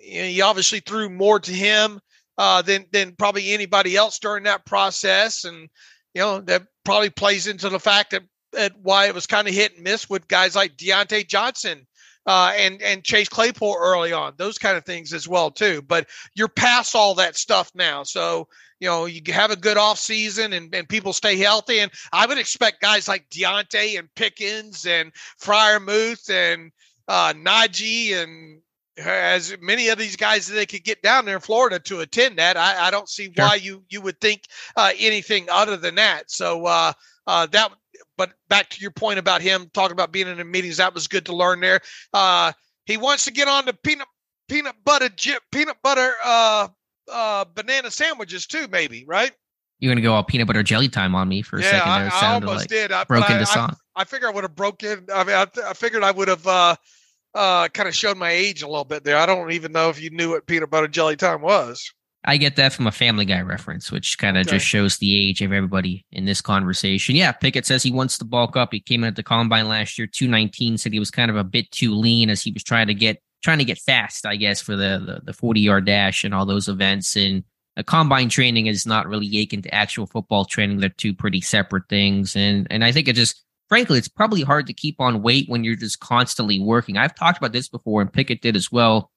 you know, he obviously threw more to him uh, than than probably anybody else during that process, and you know that probably plays into the fact that, that why it was kind of hit and miss with guys like Diontae Johnson uh, and and Chase Claypool early on, those kind of things as well too. But you're past all that stuff now, so you know you have a good off season and, and people stay healthy. And I would expect guys like Diontae and Pickens and Freiermuth and uh, Najee and as many of these guys that they could get down there in Florida to attend that. I, I don't see why you you would think uh, anything other than that. So uh, uh, that but back to your point about him talking about being in the meetings, that was good to learn there. Uh, he wants to get on the peanut peanut butter peanut butter uh, uh, banana sandwiches too, maybe right?
You're gonna go all peanut butter jelly time on me for a second.
There, I, I almost
like
did. I
broke into
I,
song.
I, I figure I would have broken. I mean, I, I figured I would have uh, kind of showed my age a little bit there. I don't even know if you knew what peanut butter jelly time was.
I get that from a Family Guy reference, which kind of okay. just shows the age of everybody in this conversation. Yeah, Pickett says he wants to bulk up. He came in at the combine last year, 219, said he was kind of a bit too lean as he was trying to get trying to get fast, I guess, for the the, the 40 yard dash and all those events. And a combine training is not really akin to actual football training. They're two pretty separate things. And and I think it just frankly, it's probably hard to keep on weight when you're just constantly working. I've talked about this before, and Pickett did as well.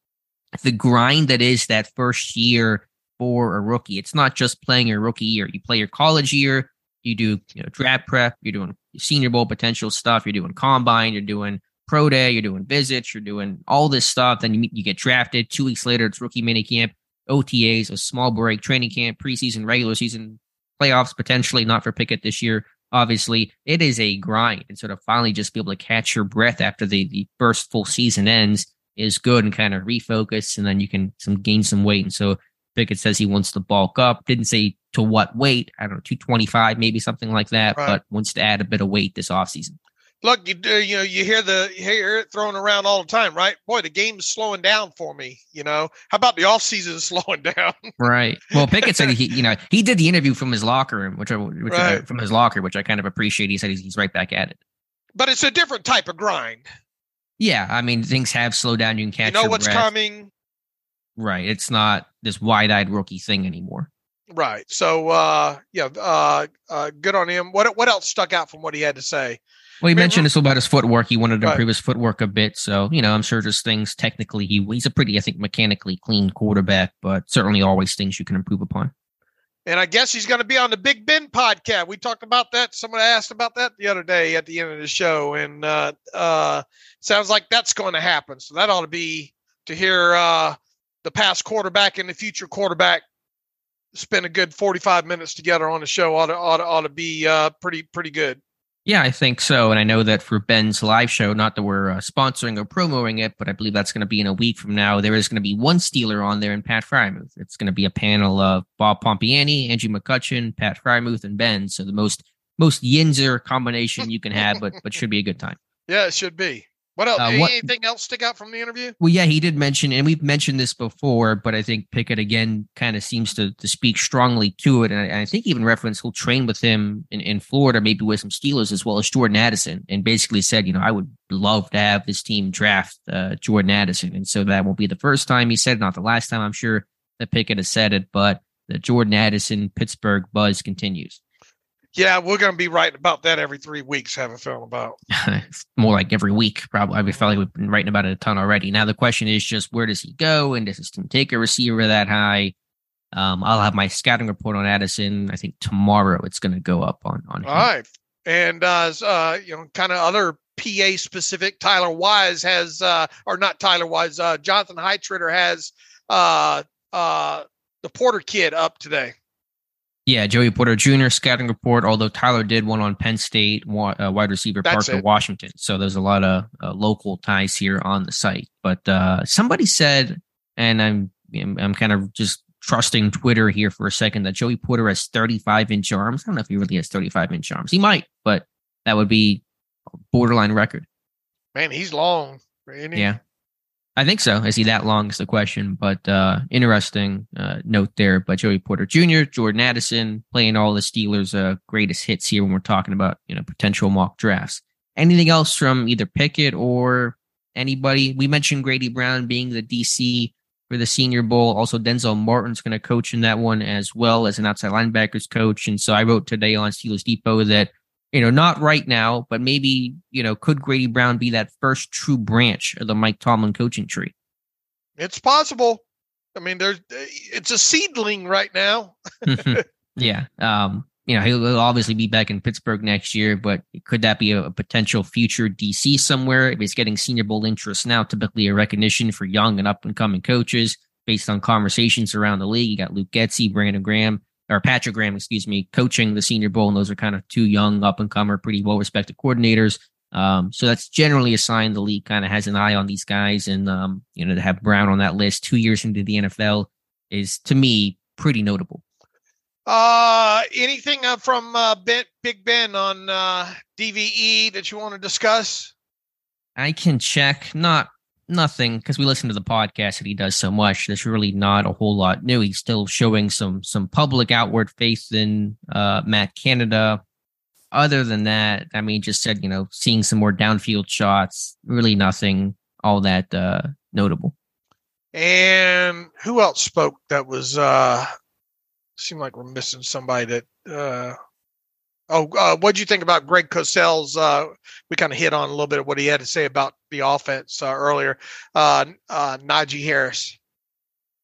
The grind that is that first year for a rookie. It's not just playing your rookie year. You play your college year, you do you know, draft prep, you're doing senior bowl potential stuff, you're doing combine, you're doing pro day, you're doing visits, you're doing all this stuff. Then you, you get drafted. Two weeks later, it's rookie mini camp, OTAs, a small break, training camp, preseason, regular season, playoffs potentially, not for Pickett this year. Obviously, it is a grind. And sort of finally just be able to catch your breath after the, the first full season ends is good and kind of refocus. And then you can some gain some weight. And so Pickett says he wants to bulk up. Didn't say to what weight. I don't know, 225, maybe something like that, right. but wants to add a bit of weight this offseason.
Look, you do, you know, you hear the you hear it thrown around all the time, right? Boy, the game's slowing down for me. You know, how about the off offseason [laughs] slowing down?
right. Well, Pickett said he, you know, he did the interview from his locker room, which, which right. uh, from his locker, which I kind of appreciate. He said he's, he's right back at it.
But it's a different type of grind.
Yeah, I mean, things have slowed down. You can catch.
You know what's
breath.
coming.
Right. It's not this wide eyed rookie thing anymore.
Right. So uh yeah, uh, uh good on him. What what else stuck out from what he had to say?
Well, he mentioned this about his footwork. He wanted to improve his footwork a bit. So, you know, I'm sure just things technically he he's a pretty, I think, mechanically clean quarterback, but certainly always things you can improve upon.
And I guess he's going to be on the Big Ben podcast. We talked about that. Someone asked about that the other day at the end of the show, and uh, uh, sounds like that's going to happen. So that ought to be to hear uh, the past quarterback and the future quarterback spend a good 45 minutes together on the show ought to, ought to, ought to be uh, pretty pretty good.
Yeah, I think so. And I know that for Ben's live show, not that we're uh, sponsoring or promoting it, but I believe that's going to be in a week from now. There is going to be one Steeler on there and Pat Freiermuth. It's going to be a panel of Bob Pompeani, Angie McCutchen, Pat Freiermuth, and Ben. So the most most Yinzer combination you can have, but but should be a good time. [laughs]
Yeah, it should be. What else? Uh, what, Anything else stick out from the interview?
Well, yeah, he did mention, and we've mentioned this before, but I think Pickett again kind of seems to to speak strongly to it, and I, and I, think even reference he'll train with him in, in Florida, maybe with some Steelers as well as Jordan Addison, and basically said, you know, I would love to have this team draft uh, Jordan Addison, and so that won't be the first time he said, not the last time, I'm sure that Pickett has said it, but the Jordan Addison Pittsburgh buzz continues.
Yeah, we're going to be writing about that every three weeks. Have a film about [laughs]
more like every week, probably. I feel like we've been writing about it a ton already. Now the question is just where does he go, and does his team take a receiver that high? Um, I'll have my scouting report on Addison. I think tomorrow it's going to go up on on.
All him. right, and uh, uh, you know, kind of other PA specific. Tyler Wise has, uh, or not Tyler Wise, uh, Jonathan Heitritter has uh, uh, the Porter kid up today.
Yeah, Joey Porter Jr. scouting report. Although Tyler did one on Penn State uh, wide receiver That's Parker it. Washington, so there's a lot of uh, local ties here on the site. But uh, somebody said, and I'm I'm kind of just trusting Twitter here for a second that Joey Porter has 35 inch arms. I don't know if he really has 35 inch arms. He might, but that would be borderline record.
Man, he's long.
Yeah. I think so. Is he that long is the question, but uh, interesting uh, note there. But Joey Porter Jr., Jordan Addison playing all the Steelers' uh, greatest hits here when we're talking about you know potential mock drafts. Anything else from either Pickett or anybody? We mentioned Grady Brown being the DC for the Senior Bowl. Also, Denzel Martin's going to coach in that one as well as an outside linebackers coach. And so I wrote today on Steelers Depot that you know, not right now, but maybe, you know, could Grady Brown be that first true branch of the Mike Tomlin coaching tree?
It's possible. I mean, there's it's a seedling right now. [laughs]
yeah. Um, you know, he'll obviously be back in Pittsburgh next year, but could that be a, a, potential future DC somewhere? If he's getting Senior Bowl interest now, typically a recognition for young and up and coming coaches based on conversations around the league. You got Luke Getsy, Brandon Graham, or Patrick Graham, excuse me, coaching the Senior Bowl, and those are kind of two young, up and comer, pretty well respected coordinators. Um, so that's generally a sign the league kind of has an eye on these guys, and um, you know to have Brown on that list two years into the NFL is to me pretty notable.
Uh, anything uh, from uh, ben, Big Ben on uh, DVE that you want to discuss?
I can check. Not nothing because we listen to the podcast that he does so much. There's really not a whole lot new. He's still showing some some public outward faith in uh, Matt Canada. Other than that, I mean, just said you know seeing some more downfield shots. Really nothing all that uh, notable.
And who else spoke that was uh seemed like we're missing somebody that uh Oh, uh, what do you think about Greg Cosell's? Uh, we kind of hit on a little bit of what he had to say about the offense uh, earlier. Uh, uh, Najee Harris.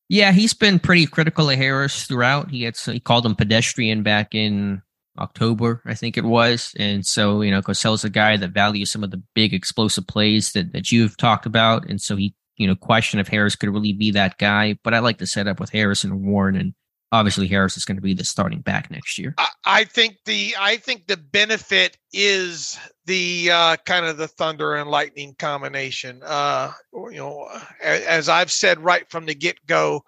Yeah, he's been pretty critical of Harris throughout. He had he called him pedestrian back in October, I think it was. And so, you know, Cosell's a guy that values some of the big explosive plays that, that you've talked about. And so he, you know, questioned if Harris could really be that guy. But I like the setup with Harris and Warren and obviously Harris is going to be the starting back next year.
I, think the I think the benefit is the uh, kind of the thunder and lightning combination. Uh, you know, as I've said right from the get go,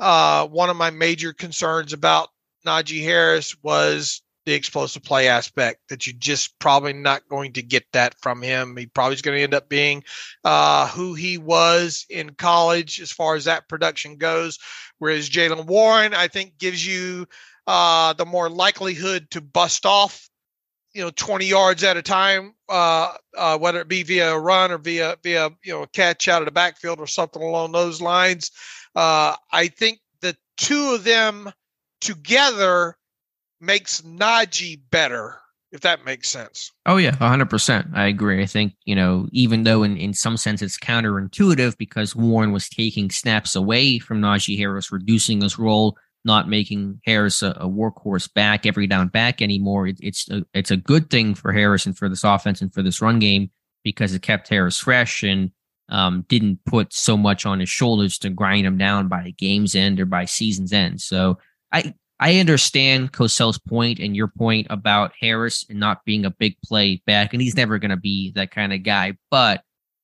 uh, one of my major concerns about Najee Harris was the explosive play aspect that you're just probably not going to get that from him. He probably is going to end up being uh, who he was in college as far as that production goes. Whereas Jaylen Warren, I think, gives you uh, the more likelihood to bust off, you know, 20 yards at a time, uh, uh, whether it be via a run or via via you know a catch out of the backfield or something along those lines. Uh, I think the two of them together makes Najee better, if that makes sense.
Oh yeah, hundred percent. I agree. I think you know, even though in in some sense it's counterintuitive because Warren was taking snaps away from Najee Harris, reducing his role, not making Harris a, a workhorse back, every down back anymore. It, it's a, it's a good thing for Harris and for this offense and for this run game because it kept Harris fresh and um, didn't put so much on his shoulders to grind him down by game's end or by season's end. So I I understand Cosell's point and your point about Harris and not being a big play back, and he's never going to be that kind of guy. But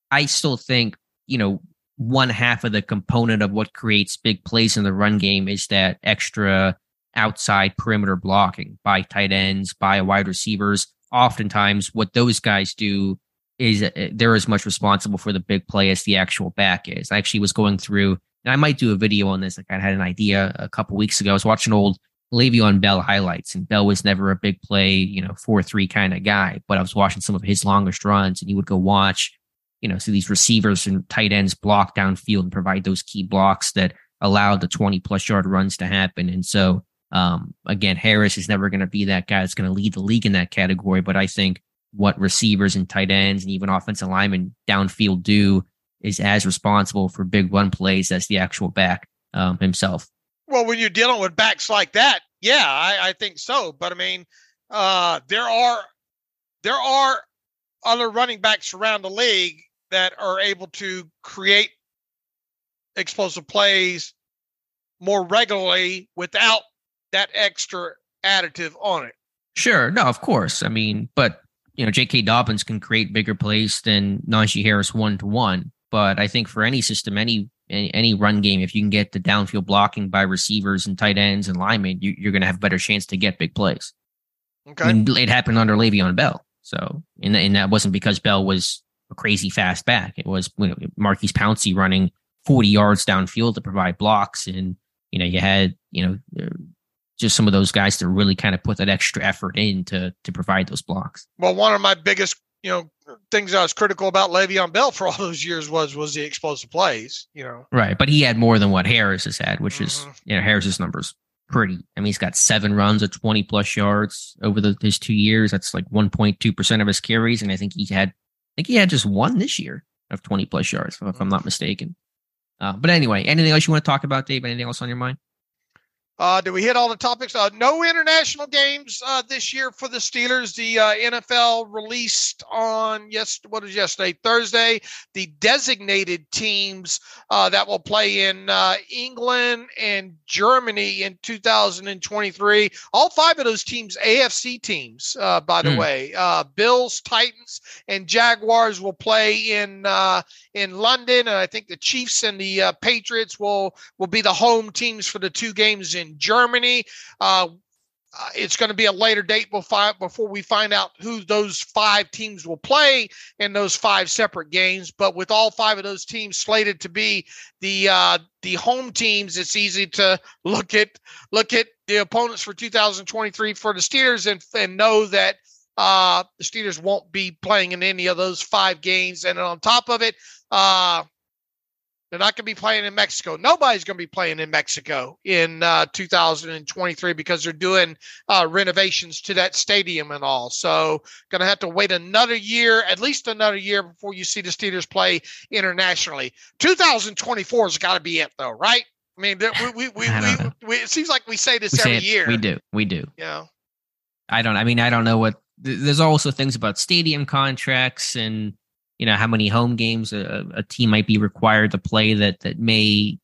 I still think, you know, one half of the component of what creates big plays in the run game is that extra outside perimeter blocking by tight ends, by wide receivers. Oftentimes, what those guys do is uh, they're as much responsible for the big play as the actual back is. I actually was going through and I might do a video on this. Like I had an idea a couple weeks ago. I was watching old Le'Veon Bell highlights, and Bell was never a big play, you know, four three kind of guy. But I was watching some of his longest runs, and he would go watch, you know, see these receivers and tight ends block downfield and provide those key blocks that allowed the twenty plus yard runs to happen. And so, um, again, Harris is never going to be that guy that's going to lead the league in that category. But I think what receivers and tight ends and even offensive linemen downfield do is as responsible for big run plays as the actual back um, himself.
Well, when you're dealing with backs like that, yeah, I, I think so. But I mean, uh, there are there are other running backs around the league that are able to create explosive plays more regularly without that extra additive on it.
Sure, no, of course. I mean, but you know, J.K. Dobbins can create bigger plays than Najee Harris one to one. But I think for any system, any any run game, if you can get the downfield blocking by receivers and tight ends and linemen, you, are going to have a better chance to get big plays. Okay, I mean, it happened under Le'Veon Bell. So, and, and that wasn't because Bell was a crazy fast back. It was you know, Maurkice Pouncey running 40 yards downfield to provide blocks, and you know you had you know uh, just some of those guys to really kind of put that extra effort in to to provide those blocks.
Well, one of my biggest you know things I was critical about Le'Veon Bell for all those years was was the explosive plays. You know,
right? But he had more than what Harris has had, which mm-hmm. is you know Harris's numbers pretty. I mean, he's got seven runs of 20 plus yards over the, his two years. That's like 1.2% of his carries. And I think he had, I think he had just one this year of 20 plus yards, if I'm not mistaken. Uh, but anyway, anything else you want to talk about, Dave? Anything else on your mind?
Uh, did we hit all the topics? Uh, no international games uh, this year for the Steelers. The uh, NFL released on yes, what is yesterday, Thursday, the designated teams uh, that will play in uh, England and Germany in 2023. All five of those teams, AFC teams, uh by the mm. way. Bills, Titans, and Jaguars will play in in London, and I think the Chiefs and the Patriots will will be the home teams for the two games in Germany. Uh, uh, it's going to be a later date before we find out who those five teams will play in those five separate games. But with all five of those teams slated to be the uh, the home teams, it's easy to look at look at the opponents for 2023 for the Steelers and and know that uh, the Steelers won't be playing in any of those five games. And on top of it, uh, they're not going to be playing in Mexico. Nobody's going to be playing in Mexico in uh, 2023 because they're doing uh, renovations to that stadium and all. So, going to have to wait another year, at least another year, before you see the Steelers play internationally. 2024 has got to be it, though, right? I mean, we, we, we, we, it seems like we say this
we
every year.
We do. We do.
Yeah.
I don't, I mean, I don't know what, there's also things about stadium contracts and, you know how many home games a, a team might be required to play that that may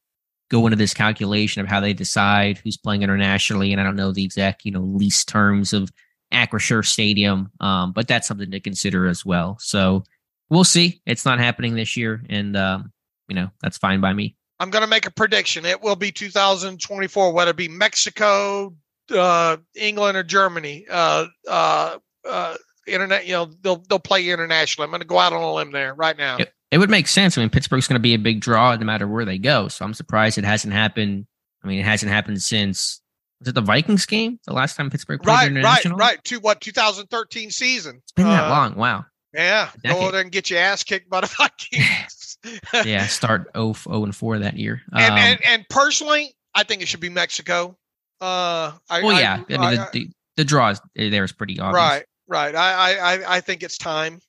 go into this calculation of how they decide who's playing internationally. And I don't know the exact, you know, lease terms of Acrisure Stadium, um, but that's something to consider as well. So we'll see. It's not happening this year, and um, you know that's fine by me.
I'm going to make a prediction. It will be 2024, whether it be Mexico, uh, England, or Germany. Uh, uh, uh internet, you know, they'll they'll play internationally. I'm going to go out on a limb there right now.
It, it would make sense. I mean, Pittsburgh's going to be a big draw no matter where they go. So I'm surprised it hasn't happened. I mean, it hasn't happened since was it the Vikings game? The last time Pittsburgh played
right,
international?
Right, right. To what 2013 season?
It's been uh, that long. Wow.
Yeah, go there and get your ass kicked by the [laughs] Vikings. [laughs]
yeah, start 0, 0 and 4 that year.
Um, and, and, and personally, I think it should be Mexico. Uh, I,
well, yeah. I, I mean, the, the, the draw is, there is pretty obvious.
Right, Right. I, I, I think it's time.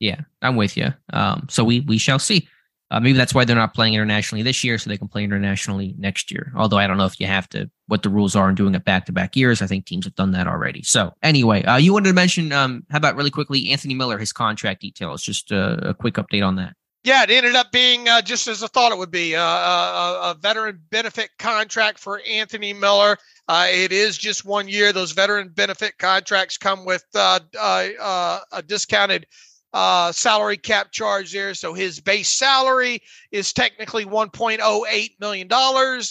Yeah, I'm with you. Um, so we, we shall see. Uh, maybe that's why they're not playing internationally this year, so they can play internationally next year. Although I don't know if you have to, what the rules are in doing it back to back years. I think teams have done that already. So anyway, uh, you wanted to mention, um, how about really quickly, Anthony Miller, his contract details, just a, a quick update on that.
Yeah, it ended up being uh, just as I thought it would be uh, a, a, veteran benefit contract for Anthony Miller. Uh, it is just one year. Those veteran benefit contracts come with uh, uh, uh, a discounted salary cap charge there. So his base salary is technically $1.08 million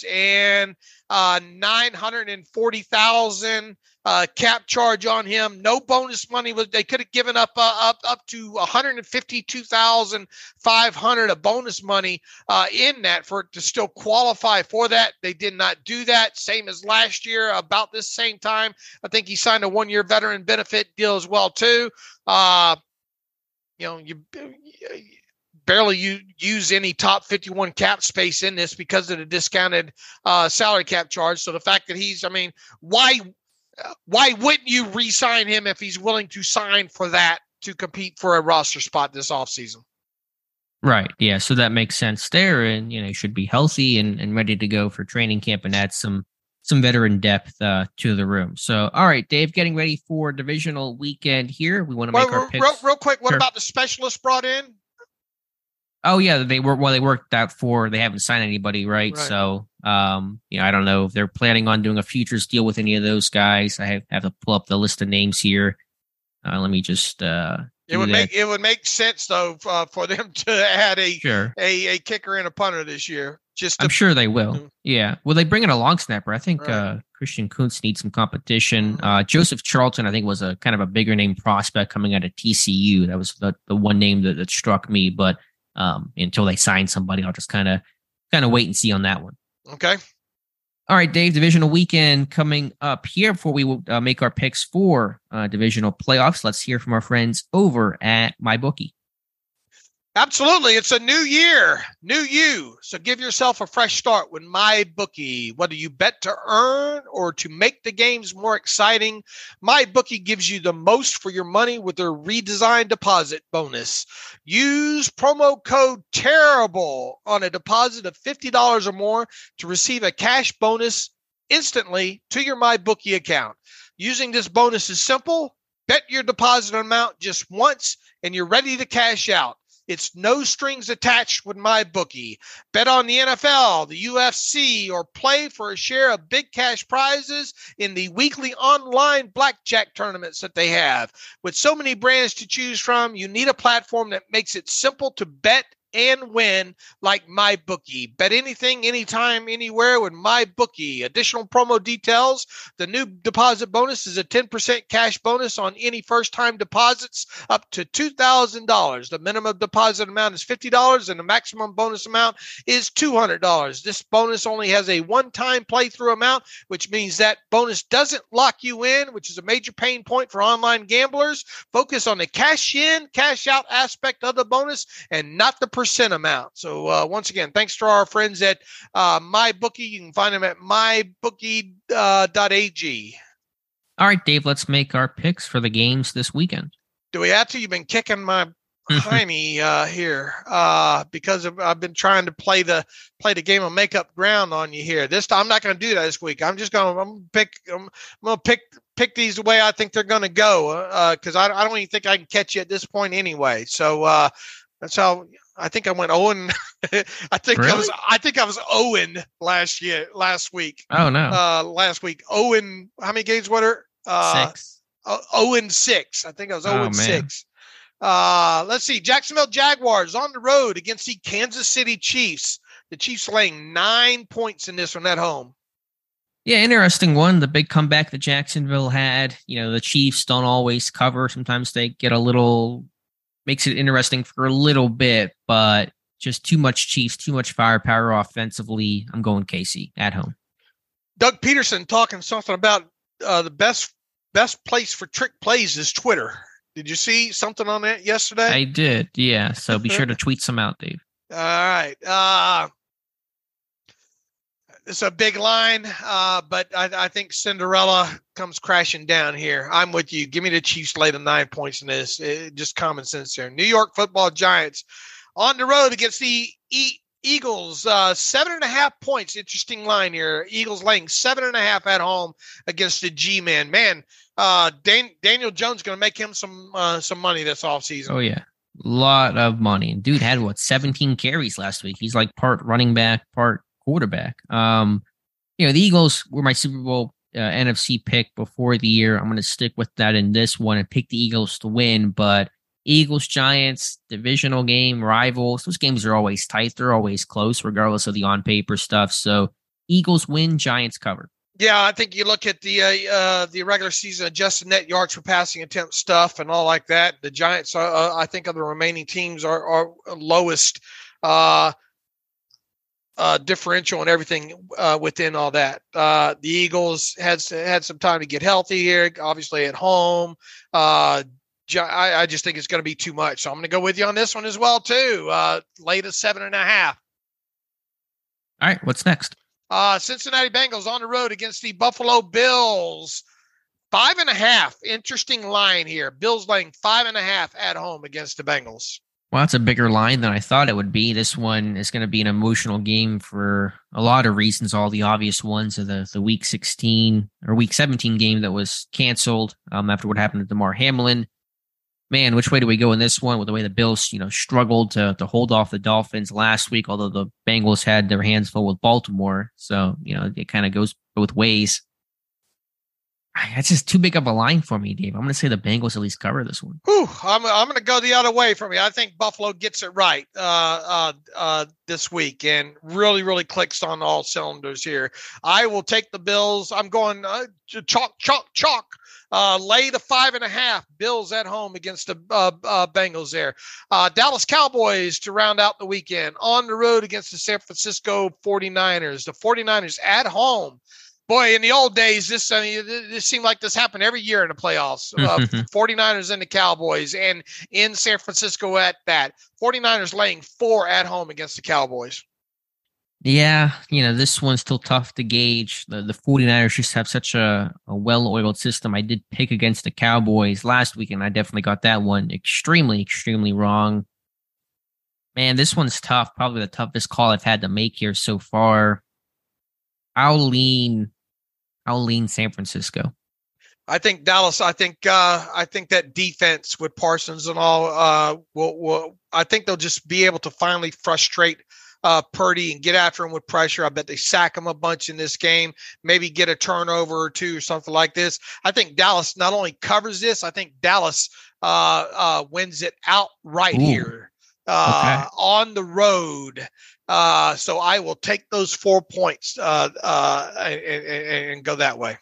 and and 940,000 uh, cap charge on him. No bonus money. They could have given up uh, up up to one hundred and fifty two thousand five hundred of bonus money uh, in that for to still qualify for that. They did not do that. Same as last year, about this same time. I think he signed a one year veteran benefit deal as well too. Uh, you know, you barely you use any top 51 cap space in this because of the discounted uh, salary cap charge. So the fact that he's, I mean, why why wouldn't you re-sign him if he's willing to sign for that to compete for a roster spot this offseason?
Right. Yeah. So that makes sense there. And, you know, he should be healthy and, and ready to go for training camp and add some some veteran depth uh, to the room. So, all right, Dave, getting ready for divisional weekend here. We want to make well, our picks.
Real, real quick, what sure. about the specialist brought in?
Oh yeah, they were well. They worked out for. They haven't signed anybody, right?
Right.
So, um, you know, I don't know if they're planning on doing a futures deal with any of those guys. I have, have to pull up the list of names here. Uh, let me just. uh
It would
that.
make it would make sense though uh, for them [laughs] to add a,
sure.
a a kicker and a punter this year. Just to,
I'm sure they will.
Mhm.
Yeah. Well, they bring in a long snapper. I think
Right.
uh, Christian Kuntz needs some competition.
Mhm.
Uh, Joseph Charlton, I think, was a kind of a bigger name prospect coming out of TCU. That was the, the one name that, that struck me. But um, until they sign somebody, I'll just kind of kind of wait and see on that one.
okay.
All right, Dave. Divisional weekend coming up here. Before we uh, make our picks for uh, divisional playoffs, let's hear from our friends over at MyBookie.
Absolutely. It's a new year, new you. So give yourself a fresh start with my bookie. Whether you bet to earn or to make the games more exciting, MyBookie gives you the most for your money with their redesigned deposit bonus. Use promo code terrible on a deposit of $50 or more to receive a cash bonus instantly to your MyBookie account. Using this bonus is simple. Bet your deposit amount just once and you're ready to cash out. It's no strings attached with MyBookie. Bet on the NFL, the UFC, or play for a share of big cash prizes in the weekly online blackjack tournaments that they have. With so many brands to choose from, you need a platform that makes it simple to bet and win like my bookie. Bet anything, anytime, anywhere with my bookie. Additional promo details the new deposit bonus is a 10% cash bonus on any first time deposits up to $2,000. The minimum deposit amount is $50 and the maximum bonus amount is $200. This bonus only has a one time playthrough amount, which means that bonus doesn't lock you in, which is a major pain point for online gamblers. Focus on the cash in, cash out aspect of the bonus and not the percent amount. So, uh, once again, thanks to our friends at uh, MyBookie. You can find them at mybookie.ag.
All right, Dave. Let's make our picks for the games this weekend.
Do we have to? You've been kicking my [laughs] hiney uh, here uh, because of, I've been trying to play the play the game of make up ground on you here. This time I'm not going to do that this week. I'm just going to I'm gonna pick I'm, I'm going to pick pick these the way I think they're going to go because I, I don't even think I can catch you at this point anyway. So uh, that's how I think I went Owen. [laughs] I think I was I think I was Owen last year last week.
Oh no,
Uh, last week Owen. How many games? What are uh,
six.
uh, 0 and 6. I think I was 0
Oh,
and
man.
6. Uh, let's see. Jacksonville Jaguars on the road against the Kansas City Chiefs. The Chiefs laying nine points in this one at home.
Yeah, interesting one. The big comeback that Jacksonville had. You know, the Chiefs don't always cover. Sometimes they get a little makes it interesting for a little bit, but just too much Chiefs, too much firepower offensively. I'm going Casey at home.
Doug Pederson talking something about uh, the best best place for trick plays is Twitter. Did you see something on that yesterday?
I did, yeah. So be sure to tweet some out, Dave. [laughs]
All right. Uh, it's a big line, uh, but I, I think Cinderella comes crashing down here. I'm with you. Give me the Chiefs lay the nine points in this. Eh, just common sense there. New York football giants on the road against the e- Eagles. Uh, seven and a half points. Interesting line here. Eagles laying seven and a half at home against the G Man. Man, uh, Dan- Daniel Jones going to make him some uh, some money this offseason.
Oh yeah, lot of money. Dude had what 17 carries last week. He's like part running back, part quarterback. Um, you know the Eagles were my Super Bowl uh, NFC pick before the year. I'm going to stick with that in this one and pick the Eagles to win. But Eagles Giants divisional game rivals. Those games are always tight. They're always close, regardless of the on paper stuff. So Eagles win, Giants cover.
Yeah, I think you look at the uh, uh, the regular season adjusted net yards for passing attempt stuff and all like that. The Giants, are, uh, I think, of the remaining teams are, are lowest uh, uh, differential and everything uh, within all that. Uh, the Eagles had had some time to get healthy here, obviously at home. Uh, I, I just think it's going to be too much, so I'm going to go with you on this one as well too. Uh, late as seven and a half.
All right, what's next?
Uh, Cincinnati Bengals on the road against the Buffalo Bills. Five and a half. Interesting line here. Bills laying five and a half at home against the Bengals.
Well, that's a bigger line than I thought it would be. This one is going to be an emotional game for a lot of reasons. All the obvious ones of the, the week 16 or week 17 game that was canceled um, after what happened to Damar Hamlin. man, which way do we go in this one? With the way the Bills, you know, struggled to to hold off the Dolphins last week, although the Bengals had their hands full with Baltimore, so you know it kind of goes both ways. That's just too big of a line for me, Dave. I'm going to say the Bengals at least cover this one.
Whew, I'm, I'm going to go the other way from you. I think Buffalo gets it right uh, uh, uh, this week and really, really clicks on all cylinders here. I will take the Bills. I'm going uh, chalk, chalk, chalk. Uh, lay the five and a half. Bills at home against the uh, Bengals there. Dallas Cowboys to round out the weekend on the road against the San Francisco 49ers. The 49ers at home boy, in the old days, this I mean, this seemed like this happened every year in the playoffs. Uh, 49ers and the Cowboys, and in San Francisco at that. 49ers laying four at home against the Cowboys.
Yeah, you know, this one's still tough to gauge. The the 49ers just have such a, a well-oiled system. I did pick against the Cowboys last week, and I definitely got that one extremely, extremely wrong. Man, this one's tough. Probably the toughest call I've had to make here so far. I'll lean I'll lean San Francisco.
I think Dallas. I think uh, I think that defense with Parsons and all uh, will will. I think they'll just be able to finally frustrate uh, Purdy and get after him with pressure. I bet they sack him a bunch in this game. Maybe get a turnover or two or something like this. I think Dallas not only covers this. I think Dallas uh, uh, wins it outright Ooh. here uh, okay. on the road. Uh, so I will take those four points uh, uh, and, and, and, go that way.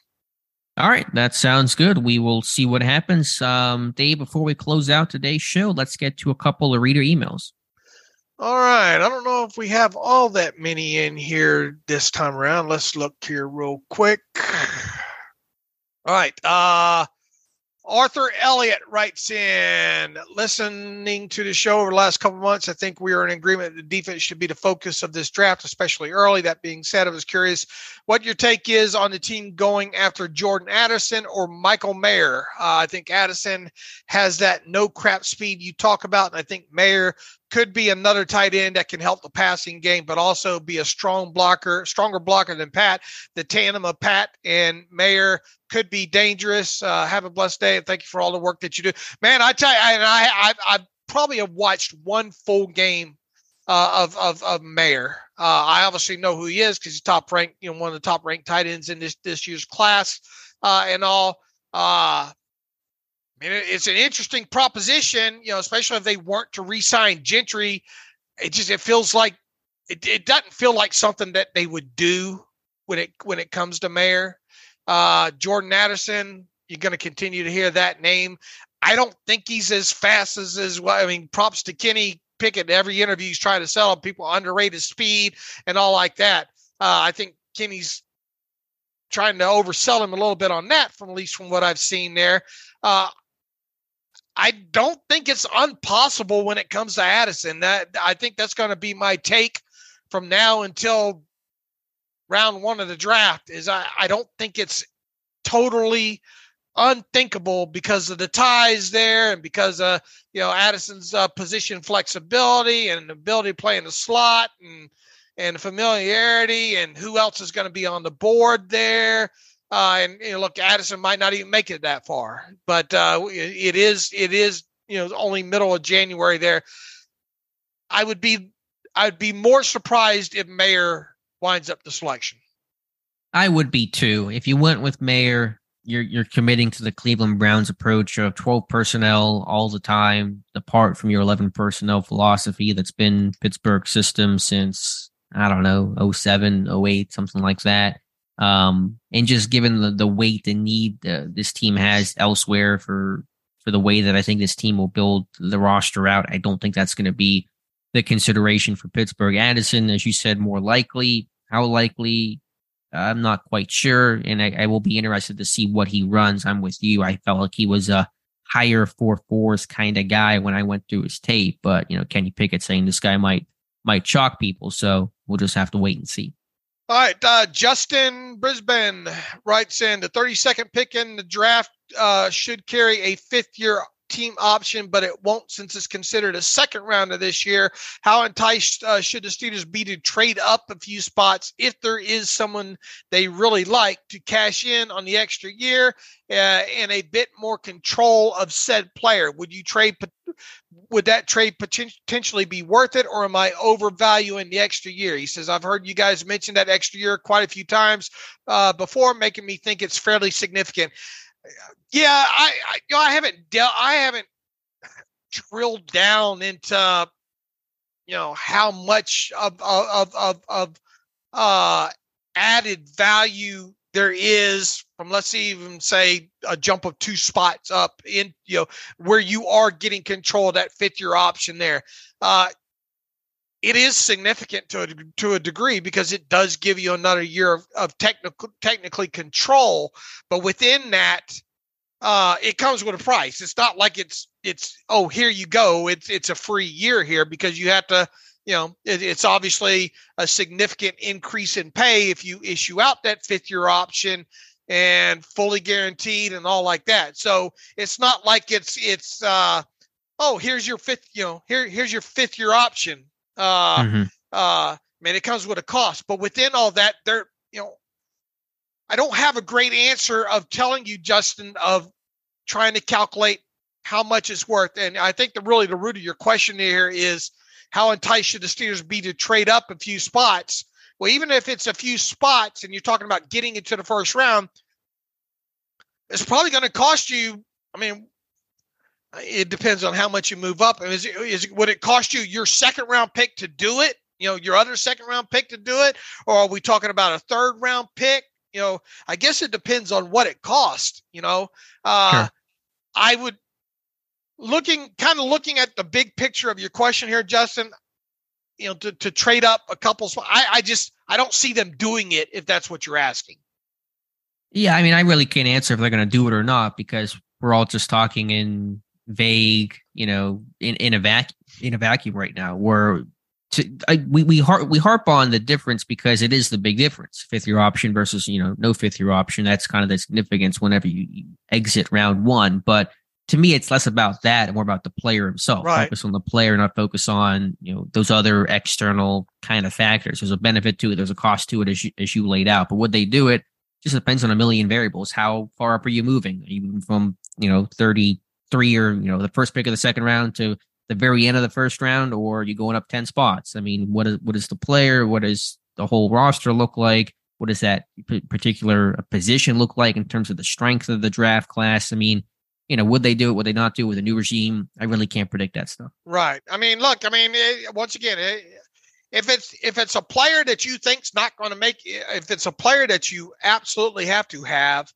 All right, that sounds good. We will see what happens. Um, Dave, before we close out today's show, let's get to a couple of reader emails.
All right. I don't know if we have all that many in here this time around. Let's look here real quick. All right. Uh, Arthur Elliott writes in, listening to the show over the last couple months, I think we are in agreement that the defense should be the focus of this draft, especially early. That being said, I was curious what your take is on the team going after Jordan Addison or Michael Mayer. Uh, I think Addison has that no crap speed you talk about, and I think Mayer could be another tight end that can help the passing game, but also be a strong blocker, stronger blocker than Pat. The tandem of Pat and Mayer could be dangerous. Uh, have a blessed day, and thank you for all the work that you do, man. I tell you, and I, I, I probably have watched one full game uh, of of of Mayer. Uh, I obviously know who he is because he's top ranked, you know, one of the top ranked tight ends in this this year's class uh, and all. Uh, Mean, it's an interesting proposition, you know, especially if they weren't to re-sign Gentry. It just it feels like it, it doesn't feel like something that they would do when it when it comes to Mayer. Uh, Jordan Addison, you're going to continue to hear that name. I don't think he's as fast as as well. I mean, props to Kenny Pickett. Every interview he's trying to sell him, people underrate his speed and all like that. Uh, I think Kenny's trying to oversell him a little bit on that, from at least from what I've seen there. Uh, I don't think it's impossible when it comes to Addison. That I think that's going to be my take from now until round one of the draft is I, I don't think it's totally unthinkable because of the ties there and because of you know Addison's uh, position flexibility and ability to play in the slot and and familiarity and who else is going to be on the board there. Uh, and you know, look, Addison might not even make it that far, but uh, it is it is you know only middle of January there. I would be I'd be more surprised if Mayer winds up the selection.
I would be too. If you went with Mayer, you're you're committing to the Cleveland Browns approach of 12 personnel all the time, apart from your 11 personnel philosophy that's been Pittsburgh system since I don't know 07, 08, something like that. Um, and just given the, the weight and need uh, this team has elsewhere for for the way that I think this team will build the roster out, I don't think that's going to be the consideration for Pittsburgh. Addison, as you said, more likely how likely? I'm not quite sure, and I, I, will be interested to see what he runs. I'm with you. I felt like he was a higher four fours kind of guy when I went through his tape, but you know, Kenny Pickett saying this guy might might chalk people, so we'll just have to wait and see.
All right, uh, Justin Brisbane writes in the 32nd pick in the draft uh, should carry a fifth year team option, but it won't since it's considered a second round of this year. How enticed uh, should the Steelers be to trade up a few spots if there is someone they really like to cash in on the extra year uh, and a bit more control of said player? Would you trade? Would that trade potentially be worth it, or am I overvaluing the extra year? He says, I've heard you guys mention that extra year quite a few times uh, before, making me think it's fairly significant. Yeah, I, I, you know, I haven't dealt, I haven't drilled down into, you know, how much of of of of uh, added value there is from let's even say a jump of two spots up in you know where you are getting control of that fifth year option there. Uh, it is significant to a, to a degree because it does give you another year of, of technical technically control but within that uh, it comes with a price. It's not like it's it's oh here you go it's it's a free year here because you have to you know it, it's obviously a significant increase in pay if you issue out that fifth year option and fully guaranteed and all like that. So it's not like it's it's uh oh here's your fifth you know here here's your fifth year option uh, mm-hmm. uh, man, it comes with a cost. But within all that, there, you know, I don't have a great answer of telling you, Justin, of trying to calculate how much it's worth. And I think the really the root of your question here is how enticed should the Steelers be to trade up a few spots? Well, even if it's a few spots and you're talking about getting into the first round, it's probably going to cost you. I mean, it depends on how much you move up. Is it, is it, would it cost you your second round pick to do it? You know, your other second round pick to do it, or are we talking about a third round pick? You know, I guess it depends on what it costs. You know, uh, sure. I would looking kind of looking at the big picture of your question here, Justin. You know, to, to trade up a couple. I, I just I don't see them doing it if that's what you're asking.
Yeah, I mean, I really can't answer if they're going to do it or not because we're all just talking in vague, you know, in, in a vac in a vacuum right now. Where to, I, we we harp we harp on the difference because it is the big difference. Fifth year option versus you know no fifth year option. That's kind of the significance whenever you, you exit round one. But to me, it's less about that and more about the player himself.
Right.
Focus on the player, not focus on you know those other external kind of factors. There's a benefit to it. There's a cost to it, as you, as you laid out. But would they do it? Just depends on a million variables. How far up are you moving? Are you from you know 30 three or you know the first pick of the second round to the very end of the first round, or you going up ten spots? I mean, what is what is the player? What does the whole roster look like? What does that particular position look like in terms of the strength of the draft class? I mean, you know, would they do it? Would they not do it with a new regime? I really can't predict that stuff.
Right. I mean, look. I mean, it, once again, it, if it's if it's a player that you think's not going to make, eh, if it's a player that you absolutely have to have,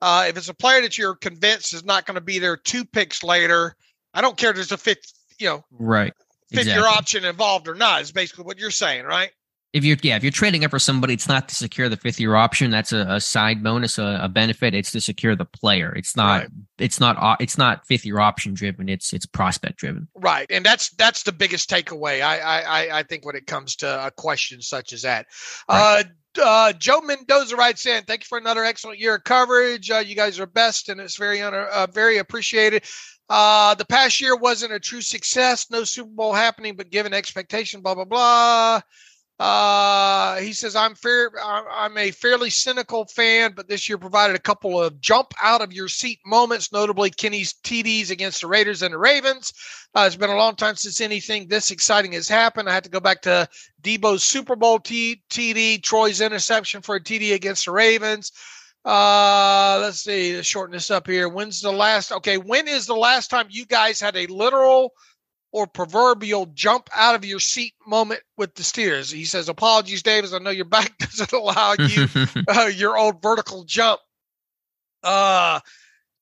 uh, if it's a player that you're convinced is not going to be there two picks later, I don't care if there's a fifth, you know,
right,
fifth exactly. year option involved or not. Is basically what you're saying, right?
If you're yeah, if you're trading up for somebody, it's not to secure the fifth year option. That's a, a side bonus, a, a, benefit. It's to secure the player. It's not. Right. It's not. It's not fifth year option driven. It's it's prospect driven.
Right, and that's that's the biggest takeaway. I I I think when it comes to a question such as that. Right. Uh, uh, Joe Mendoza writes in, thank you for another excellent year of coverage. Uh, you guys are best, and it's very under, uh, very appreciated. Uh, the past year wasn't a true success. No Super Bowl happening, but given expectation, blah blah blah. Uh, he says, I'm fair. I'm a fairly cynical fan, but this year provided a couple of jump out of your seat moments, notably Kenny's TDs against the Raiders and the Ravens. Uh, it's been a long time since anything this exciting has happened. I had to go back to Debo's Super Bowl t- TD, Troy's interception for a TD against the Ravens. Uh, let's see, let's shorten this up here. When's the last? Okay, when is the last time you guys had a literal or proverbial jump out of your seat moment with the Steelers. He says, Apologies, Davis. I know your back [laughs] doesn't allow you [laughs] uh, your old vertical jump. Uh,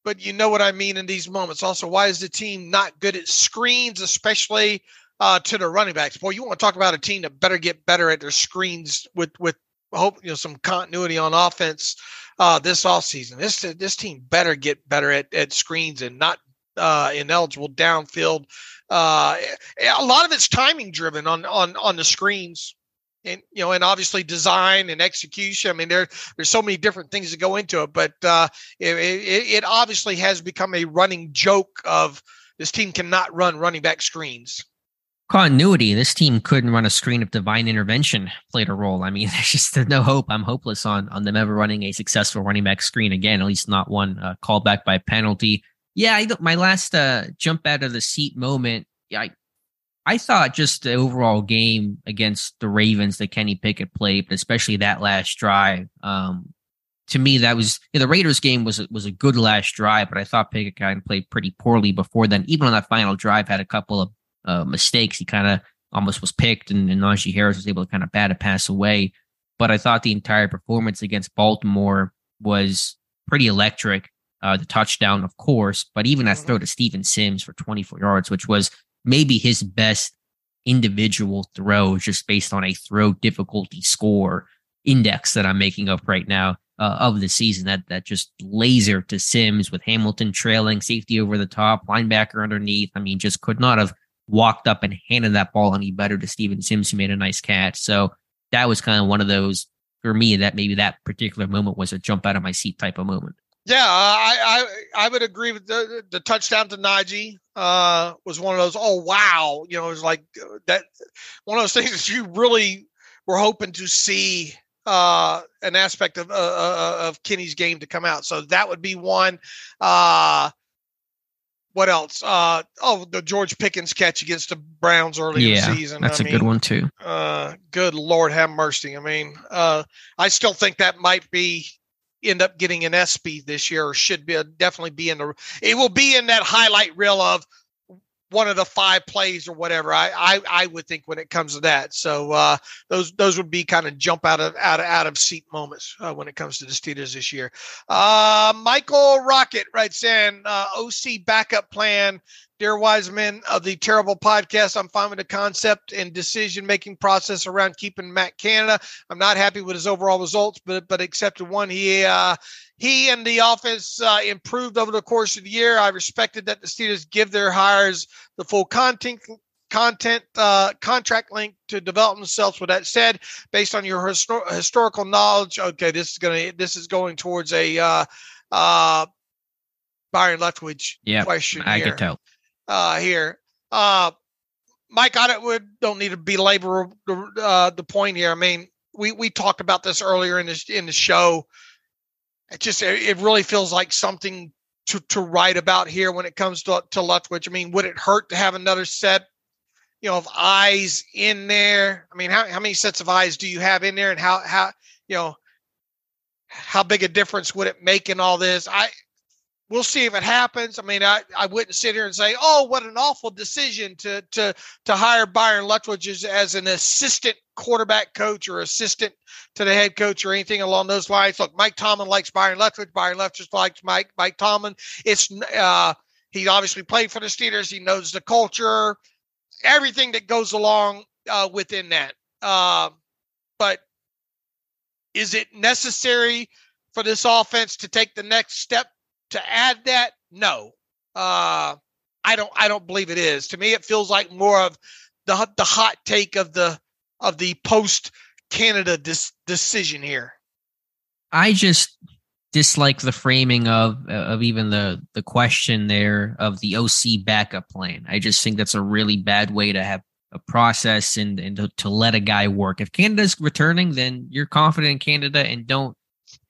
but you know what I mean in these moments. Also, why is the team not good at screens, especially uh, to the running backs? Boy, you want to talk about a team that better get better at their screens with with hope you know some continuity on offense uh, this offseason. This this team better get better at, at screens and not uh, ineligible downfield uh, a lot of it's timing driven on on on the screens. and you know, and obviously design and execution. I mean, there there's so many different things that go into it, but uh, it, it, it obviously has become a running joke of this team cannot run running back screens.
Continuity. This team couldn't run a screen if divine intervention played a role. I mean, [laughs] there's just no hope. I'm hopeless on on them ever running a successful running back screen again. At least not one uh, called back by penalty. Yeah, I, my last uh, jump out of the seat moment. I I thought just the overall game against the Ravens that Kenny Pickett played, but especially that last drive. Um, to me, that was you know, the Raiders game was was a good last drive, but I thought Pickett kind of played pretty poorly before then. Even on that final drive, had a couple of uh, mistakes. He kind of almost was picked, and, and Najee Harris was able to kind of bat a pass away. But I thought the entire performance against Baltimore was pretty electric. Uh, the touchdown, of course, but even that mm-hmm. throw to Steven Sims for 24 yards, which was maybe his best individual throw just based on a throw difficulty score index that I'm making up right now uh, of the season. That that just laser to Sims with Hamilton trailing, safety over the top, linebacker underneath. I mean, just could not have walked up and handed that ball any better to Steven Sims, who made a nice catch. So that was kind of one of those for me that maybe that particular moment was a jump out of my seat type of moment.
Yeah, I I, I would agree with the, the touchdown to Najee uh, was one of those. Oh wow, you know, it was like uh, that one of those [laughs] things that you really were hoping to see uh, an aspect of uh, uh, of Kenny's game to come out. So that would be one. Uh, what else? Uh, oh, the George Pickens catch against the Browns early yeah, in the season.
That's
I
a mean, good one too.
Uh, good Lord, have mercy. I mean, uh, I still think that might be end up getting an ESPY this year, or should be definitely be in the. It will be in that highlight reel of one of the five plays or whatever. I I, I would think when it comes to that. So uh, those those would be kind of jump out of out of out of seat moments uh, when it comes to the Steelers this year. Uh, Michael Rocket writes in uh, OC backup plan Dear wise men of the terrible podcast, I'm fine with the concept and decision making process around keeping Matt Canada. I'm not happy with his overall results, but but accepted one. He uh, he and the offense uh, improved over the course of the year. I respected that the Steelers give their hires the full content content uh, contract link to develop themselves. With that said, based on your histor- historical knowledge, okay, this is gonna this is going towards a uh, uh, Byron Leftwich
yep,
question.
I
here.
can tell
uh, here. Uh, Mike, I don't, don't need to belabor the, uh, the point here. I mean, we, we talked about this earlier in this in the show. It just it really feels like something to, to write about here when it comes to to Leftwich. I mean, would it hurt to have another set, you know, of eyes in there? I mean, how how many sets of eyes do you have in there, and how how you know how big a difference would it make in all this? I we'll see if it happens. I mean, I, I wouldn't sit here and say, "Oh, what an awful decision to to to hire Byron Leftwich as, as an assistant quarterback coach or assistant to the head coach or anything along those lines." Look, Mike Tomlin likes Byron Leftwich. Byron Leftwich likes Mike Mike Tomlin. It's uh, he obviously played for the Steelers. He knows the culture, everything that goes along uh, within that. Uh, but is it necessary for this offense to take the next step to add that, no, uh, I don't. I don't believe it is. To me, it feels like more of the the hot take of the of the post Canada dis- decision here.
I just dislike the framing of of even the the question there of the OC backup plan. I just think that's a really bad way to have a process and and to, to let a guy work. If Canada's returning, then you're confident in Canada and don't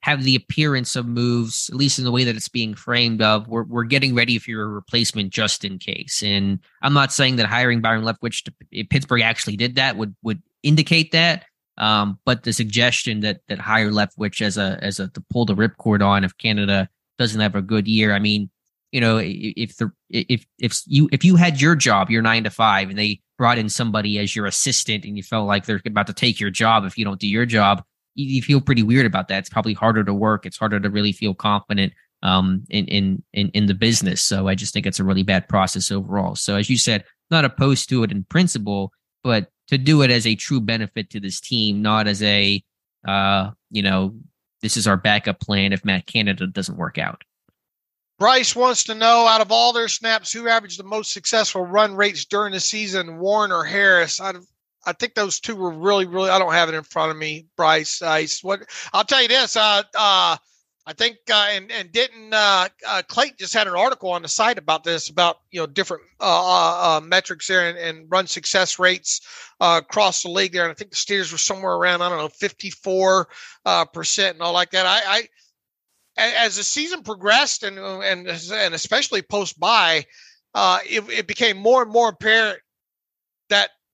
have the appearance of moves, at least in the way that it's being framed of we're, we're getting ready for your replacement just in case. And I'm not saying that hiring Byron Leftwich to Pittsburgh actually did that would would indicate that. Um, but the suggestion that that hire Leftwich as a as a to pull the ripcord on if Canada doesn't have a good year, I mean, you know, if the if if you if you had your job, your nine to five, and they brought in somebody as your assistant, and you felt like they're about to take your job if you don't do your job, you feel pretty weird about that. It's probably harder to work. It's harder to really feel confident um, in, in in in the business. So I just think it's a really bad process overall. So as you said, not opposed to it in principle, but to do it as a true benefit to this team, not as a uh, you know this is our backup plan if Matt Canada doesn't work out.
Bryce wants to know out of all their snaps, who averaged the most successful run rates during the season, Warren or Harris? I'd I think those two were really, really. I don't have it in front of me, Bryce. Ice. What I'll tell you this. Uh, uh, I think, uh, and and didn't uh, uh, Clayton just had an article on the site about this about you know different uh, uh, uh metrics there and, and, run success rates uh, across the league there, and I think the Steelers were somewhere around I don't know fifty four uh, percent and all like that. I, I as the season progressed and and and especially post bye, it, it became more and more apparent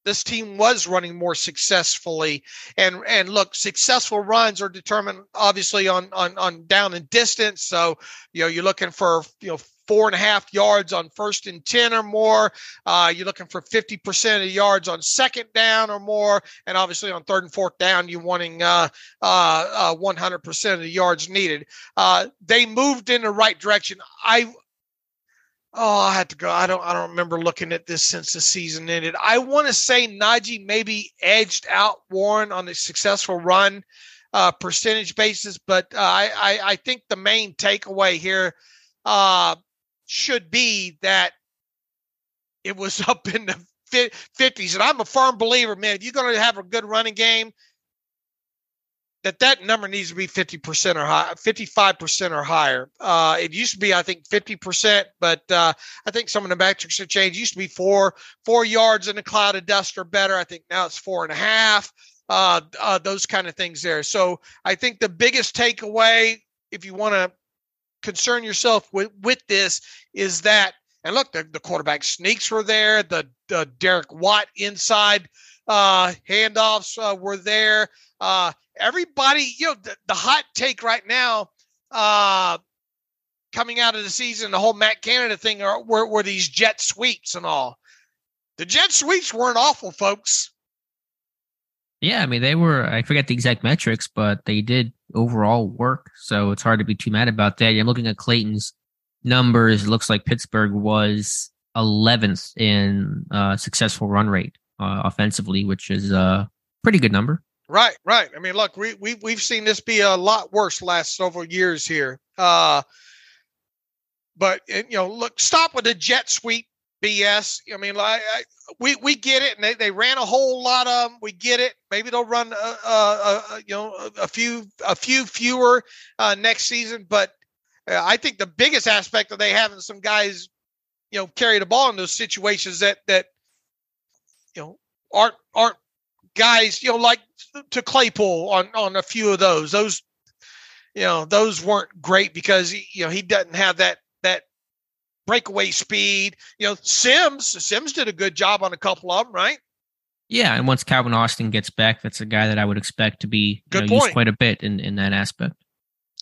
this team was running more successfully. And and look successful runs are determined obviously on on on down and distance. So you know you're looking for you know four and a half yards on first and 10 or more. Uh, you're looking for 50% of yards on second down or more. And obviously on third and fourth down you're wanting uh, uh, 100% uh, of the yards needed. Uh, they moved in the right direction. I Oh, I had to go. I don't. I don't remember looking at this since the season ended. I want to say Najee maybe edged out Warren on a successful run uh, percentage basis, but uh, I, I, think the main takeaway here uh, should be that it was [laughs] up in the 50s, and I'm a firm believer, man. If you're going to have a good running game, that that number needs to be 50% or high 55% or higher. Uh, it used to be i think 50% but uh, i think some of the metrics have changed. It used to be four four yards in a cloud of dust or better. I think now it's four and a half uh, uh those kind of things there. So i think the biggest takeaway if you want to concern yourself with with this is that and look the, the quarterback sneaks were there the, the derek watt inside uh, handoffs uh, were there everybody, you know, the, the hot take right now, uh, coming out of the season, the whole Matt Canada thing are, were, were these jet sweeps and all. The jet sweeps weren't awful, folks.
Yeah, I mean they were. I forget the exact metrics, but they did overall work. So it's hard to be too mad about that. I'm looking at Clayton's numbers. It looks like Pittsburgh was 11th in uh, successful run rate uh, offensively, which is a pretty good number.
Right, right. I mean, look, we, we we've seen this be a lot worse last several years here. Uh, but you know, look, stop with the jet sweep BS. I mean, like I, we we get it, and they, they ran a whole lot of them. We get it. Maybe they'll run, uh, uh, you know, a few a few fewer uh, next season. But uh, I think the biggest aspect of they having some guys, you know, carry the ball in those situations that that you know aren't aren't guys, you know, like to Claypool on on a few of those. Those, you know, those weren't great because you know he doesn't have that that breakaway speed. You know, Sims Sims did a good job on a couple of them, right?
Yeah, and once Calvin Austin gets back, that's a guy that I would expect to be know, used quite a bit in in that aspect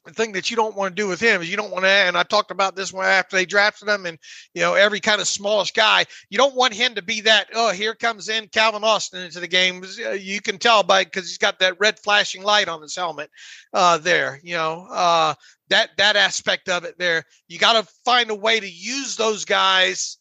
the thing that you don't want to do with him is you don't want to and i talked about this one after they drafted him and you know every kind of smallest guy you don't want him to be that oh here comes in calvin austin into the game. Uh, you can tell by because he's got that red flashing light on his helmet uh, there you know uh, that that aspect of it there. You got to find a way to use those guys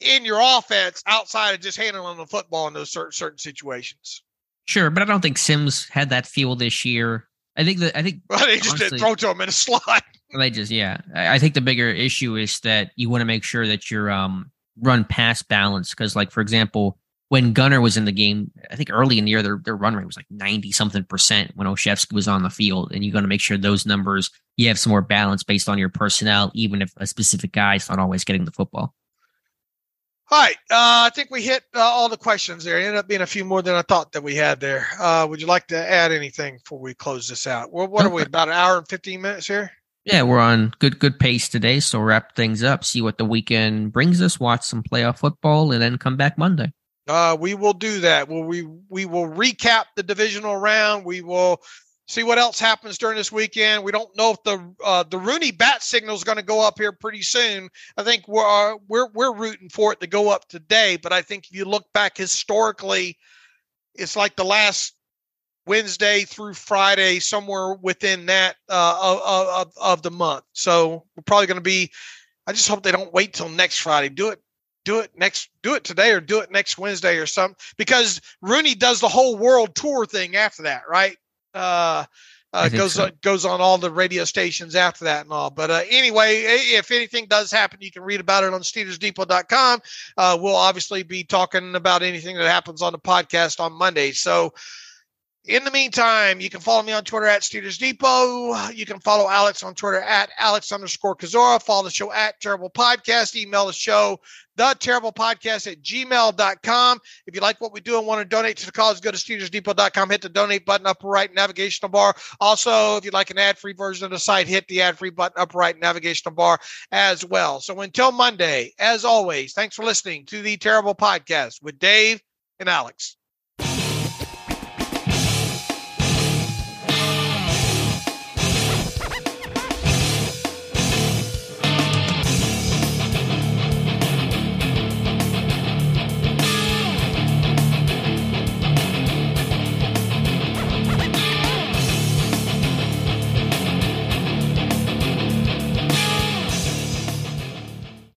in your offense outside of just handling the football in those certain certain situations.
Sure, but I don't think Sims had that feel this year. I think that I think
well, they just honestly, throw to him in a [laughs] slot.
They just yeah. I think the bigger issue is that you want to make sure that you're um run pass balance because like for example when Gunner was in the game, I think early in the year their their run rate was like ninety something percent when Olszewski was on the field, and you're going to make sure those numbers you have some more balance based on your personnel, even if a specific guy is not always getting the football.
All right. Uh, I think we hit uh, all the questions there. It ended up being a few more than I thought that we had there. Uh, would you like to add anything before we close this out? Well, what are we, about an hour and 15 minutes here?
Yeah, we're on good good pace today. So wrap things up, see what the weekend brings us, watch some playoff football, and then come back Monday.
Uh, we will do that. Well, we we will recap the divisional round. We will see what else happens during this weekend. We don't know if the uh, the Rooney bat signal is going to go up here pretty soon. I think we're uh, we're we're rooting for it to go up today. But I think if you look back historically, it's like the last Wednesday through Friday, somewhere within that uh, of, of the month. So we're probably going to be. I just hope they don't wait till next Friday. Do it do it next do it today or do it next wednesday or something because rooney does the whole world tour thing after that right uh, uh, goes so. on, goes on all the radio stations after that and all. But uh, anyway, if anything does happen, you can read about it on SteelersDepot.com. Uh, we'll obviously be talking about anything that happens on the podcast on Monday. So. In the meantime, you can follow me on Twitter at Steelers Depot. You can follow Alex on Twitter at Alex underscore Kozora. Follow the show at Terrible Podcast. Email the show, the terrible podcast at gmail.com. If you like what we do and want to donate to the cause, go to SteelersDepot.com, hit the donate button upper right navigational bar. Also, if you'd like an ad free version of the site, hit the ad free button upper right navigational bar as well. So until Monday, as always, thanks for listening to the Terrible Podcast with Dave and Alex.